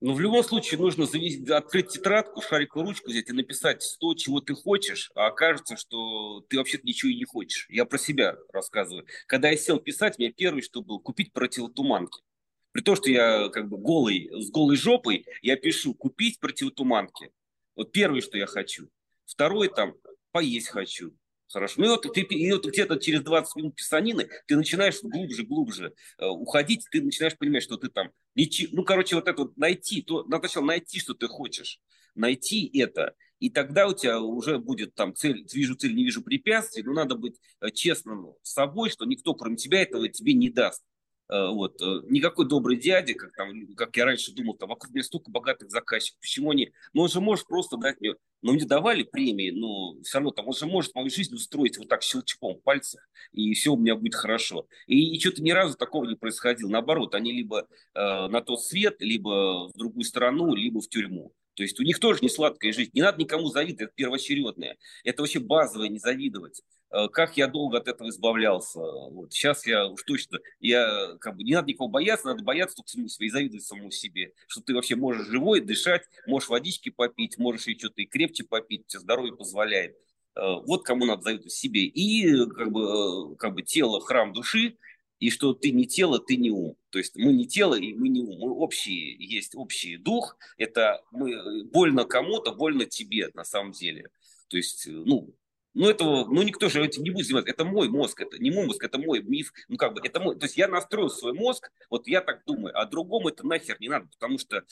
Но в любом случае нужно завести, открыть тетрадку, шариковую ручку взять и написать то, чего ты хочешь, а окажется, что ты вообще-то ничего и не хочешь. Я про себя рассказываю. Когда я сел писать, меня первый, что был, купить противотуманки. При том, что я как бы голый, с голой жопой, я пишу купить противотуманки. Вот первое, что я хочу. Второе там, поесть хочу. Хорошо. Ну и вот, ты, и вот где-то через 20 минут писанины ты начинаешь глубже, глубже э, уходить, ты начинаешь понимать, что ты там... Ничи, ну, короче, вот это вот найти, то, надо сначала найти, что ты хочешь. Найти это. И тогда у тебя уже будет там цель, вижу цель, не вижу препятствий, но надо быть э, честным с собой, что никто, кроме тебя, этого тебе не даст. Э, вот. Э, никакой добрый дядя, как, там, как я раньше думал, там вокруг меня столько богатых заказчиков, почему они... Ну, он же может просто дать мне... Ну, мне давали премии, но все равно там он же может мою жизнь устроить вот так щелчком пальцев, и все у меня будет хорошо. И, и что-то ни разу такого не происходило. Наоборот, они либо э, на тот свет, либо в другую страну, либо в тюрьму. То есть у них тоже не сладкая жизнь. Не надо никому завидовать, это первоочередное. Это вообще базовое, не завидовать. Э, как я долго от этого избавлялся. Вот. Сейчас я уж точно, я, как бы, не надо никого бояться, надо бояться только самому себе и завидовать самому себе, что ты вообще можешь живой дышать, можешь водички попить, можешь и что-то и крепче попить, тебе здоровье позволяет. Э, вот кому надо завидовать себе. И как бы, как бы тело – храм души, и что ты не тело, ты не ум. То есть мы не тело и мы не ум. Мы общие, есть общий дух. Это мы, больно кому-то, больно тебе на самом деле. То есть, ну, ну, этого, ну, никто же этим не будет заниматься. Это мой мозг, это не мой мозг, это мой миф. Ну, как бы, это мой. То есть я настроил свой мозг, вот я так думаю, а другому это нахер не надо, потому что, э,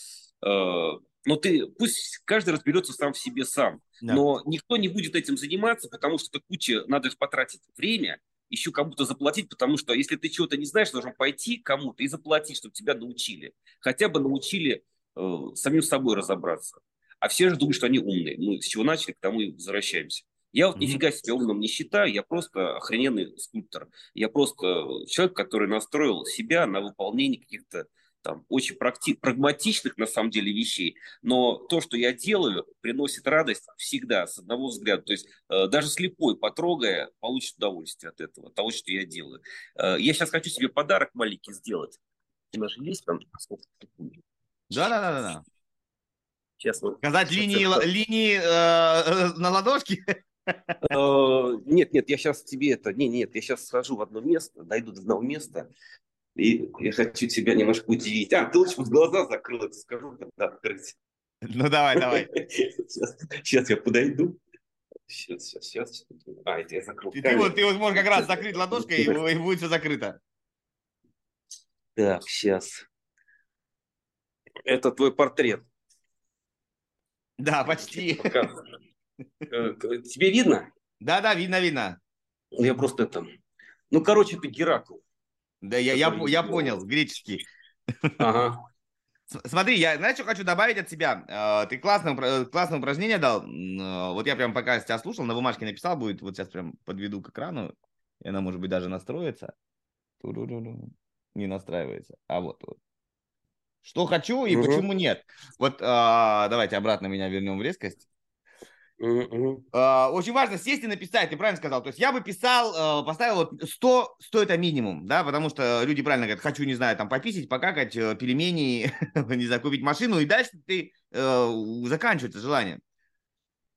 ну, ты, пусть каждый разберется сам в себе сам, да. но никто не будет этим заниматься, потому что это куча, надо же потратить время, еще кому-то заплатить, потому что если ты чего-то не знаешь, должен пойти кому-то и заплатить, чтобы тебя научили. Хотя бы научили э, самим собой разобраться. А все же думают, что они умные. Мы с чего начали, к тому и возвращаемся. Я вот нифига себя умным не считаю, я просто охрененный скульптор. Я просто человек, который настроил себя на выполнение каких-то там очень практи- прагматичных на самом деле вещей, но то, что я делаю, приносит радость всегда, с одного взгляда. То есть э, даже слепой, потрогая, получит удовольствие от этого, того, что я делаю. Э, я сейчас хочу себе подарок маленький сделать. У нас же есть там Да, да, да, да. Сейчас вот. Сказать линии, это... линии э, на ладошке? Э, нет, нет, я сейчас тебе это... Не, нет, я сейчас схожу в одно место, дойду до одного места, и я хочу тебя немножко удивить. А, ты лучше глаза закрыл, скажу, когда открыть. Ну, давай, давай. <laughs> Сейчас, сейчас я подойду. Сейчас, сейчас, сейчас. А, это я закрыл. И ты вот, ты вот можешь как раз закрыть <laughs> ладошкой, и, и будет все закрыто. Так, сейчас. Это твой портрет. Да, почти. Э, тебе видно? Да, да, видно, видно. Я просто это... Ну, короче, ты Геракл. Да, я, я, я понял, греческий. Ага. <laughs> Смотри, я, знаешь, что хочу добавить от себя? Э, ты классное, классное упражнение дал. Э, вот я прям пока тебя слушал, на бумажке написал, будет, вот сейчас прям подведу к экрану, и она, может быть, даже настроится. Не настраивается. А вот, вот. Что хочу и угу. почему нет. Вот а, давайте обратно меня вернем в резкость. Uh-huh. Очень важно сесть и написать, ты правильно сказал. То есть я бы писал, э, поставил вот 100, 100 это минимум, да, потому что люди правильно говорят, хочу, не знаю, там пописить, покакать, э, пельмени, <laughs> не знаю, купить машину, и дальше ты э, заканчивается желание.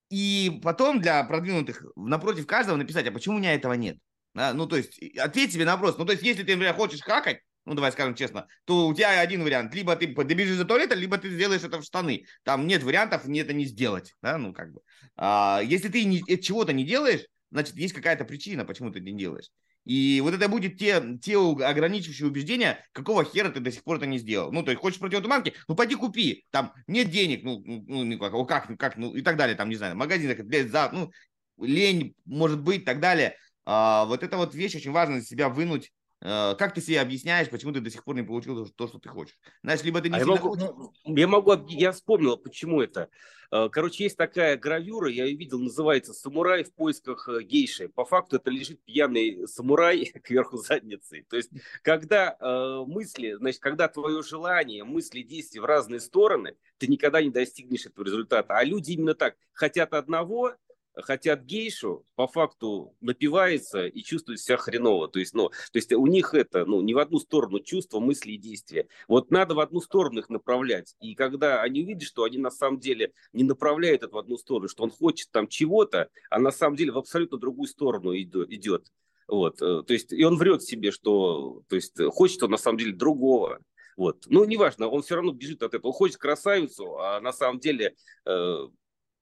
И потом для продвинутых напротив каждого написать, а почему у меня этого нет? Да? Ну, то есть ответь себе на вопрос. Ну, то есть если ты, например, хочешь хакать, ну давай скажем честно, то у тебя один вариант. Либо ты добежишь до туалета, либо ты сделаешь это в штаны. Там нет вариантов не это не сделать. Да? Ну, как бы. а, если ты не, чего-то не делаешь, значит, есть какая-то причина, почему ты не делаешь. И вот это будет те, те ограничивающие убеждения, какого хера ты до сих пор это не сделал. Ну, то есть, хочешь противотуманки, ну, пойди купи. Там нет денег, ну, ну, ну как, как, как, ну, и так далее, там, не знаю, магазин, за, ну, лень, может быть, и так далее. А, вот эта вот вещь очень важно себя вынуть Э, как ты себе объясняешь, почему ты до сих пор не получил то, что ты хочешь? Знаешь, либо ты не а я могу, хочешь... я могу, я вспомнил, почему это. Э, короче, есть такая гравюра, я ее видел, называется «Самурай в поисках э, гейши». По факту это лежит пьяный самурай <laughs> кверху задницы. То есть, когда э, мысли, значит, когда твое желание, мысли, действия в разные стороны, ты никогда не достигнешь этого результата. А люди именно так хотят одного, хотят гейшу, по факту напивается и чувствует себя хреново. То есть, ну, то есть у них это, ну, не в одну сторону чувства, мысли и действия. Вот надо в одну сторону их направлять. И когда они увидят, что они на самом деле не направляют это в одну сторону, что он хочет там чего-то, а на самом деле в абсолютно другую сторону идет. Вот, э, то есть, и он врет себе, что, то есть, хочет он на самом деле другого. Вот. Ну, неважно, он все равно бежит от этого. Он хочет красавицу, а на самом деле э,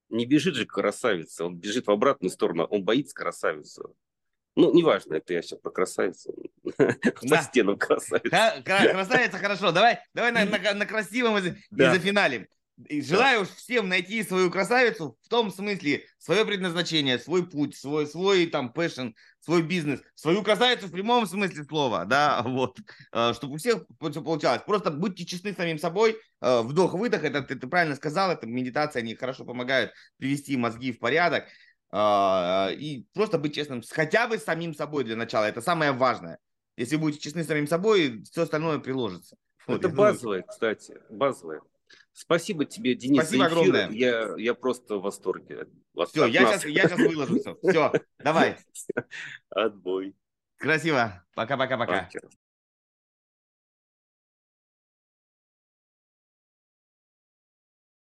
не бежит же красавица, он бежит в обратную сторону, он боится красавицу. Ну, неважно, это я сейчас про красавицу. <laughs> По стенам красавицу. Красавица, хорошо. Давай, давай на, на, на красивом и зафиналим. И желаю всем найти свою красавицу в том смысле, свое предназначение, свой путь, свой, свой там passion, свой бизнес, свою красавицу в прямом смысле слова, да, <laughs> вот, э, чтобы у всех все получалось. Просто будьте честны самим собой, э, вдох-выдох, это ты, ты правильно сказал, это медитация, они хорошо помогают привести мозги в порядок, э, и просто быть честным, хотя бы с самим собой для начала, это самое важное. Если будете честны с самим собой, все остальное приложится. Это базовое, кстати, базовое Спасибо тебе, Денис, Спасибо огромное. Я, я просто в восторге. Все, я сейчас, я сейчас выложу все. <laughs> Все, давай. Отбой. Красиво. Пока-пока-пока.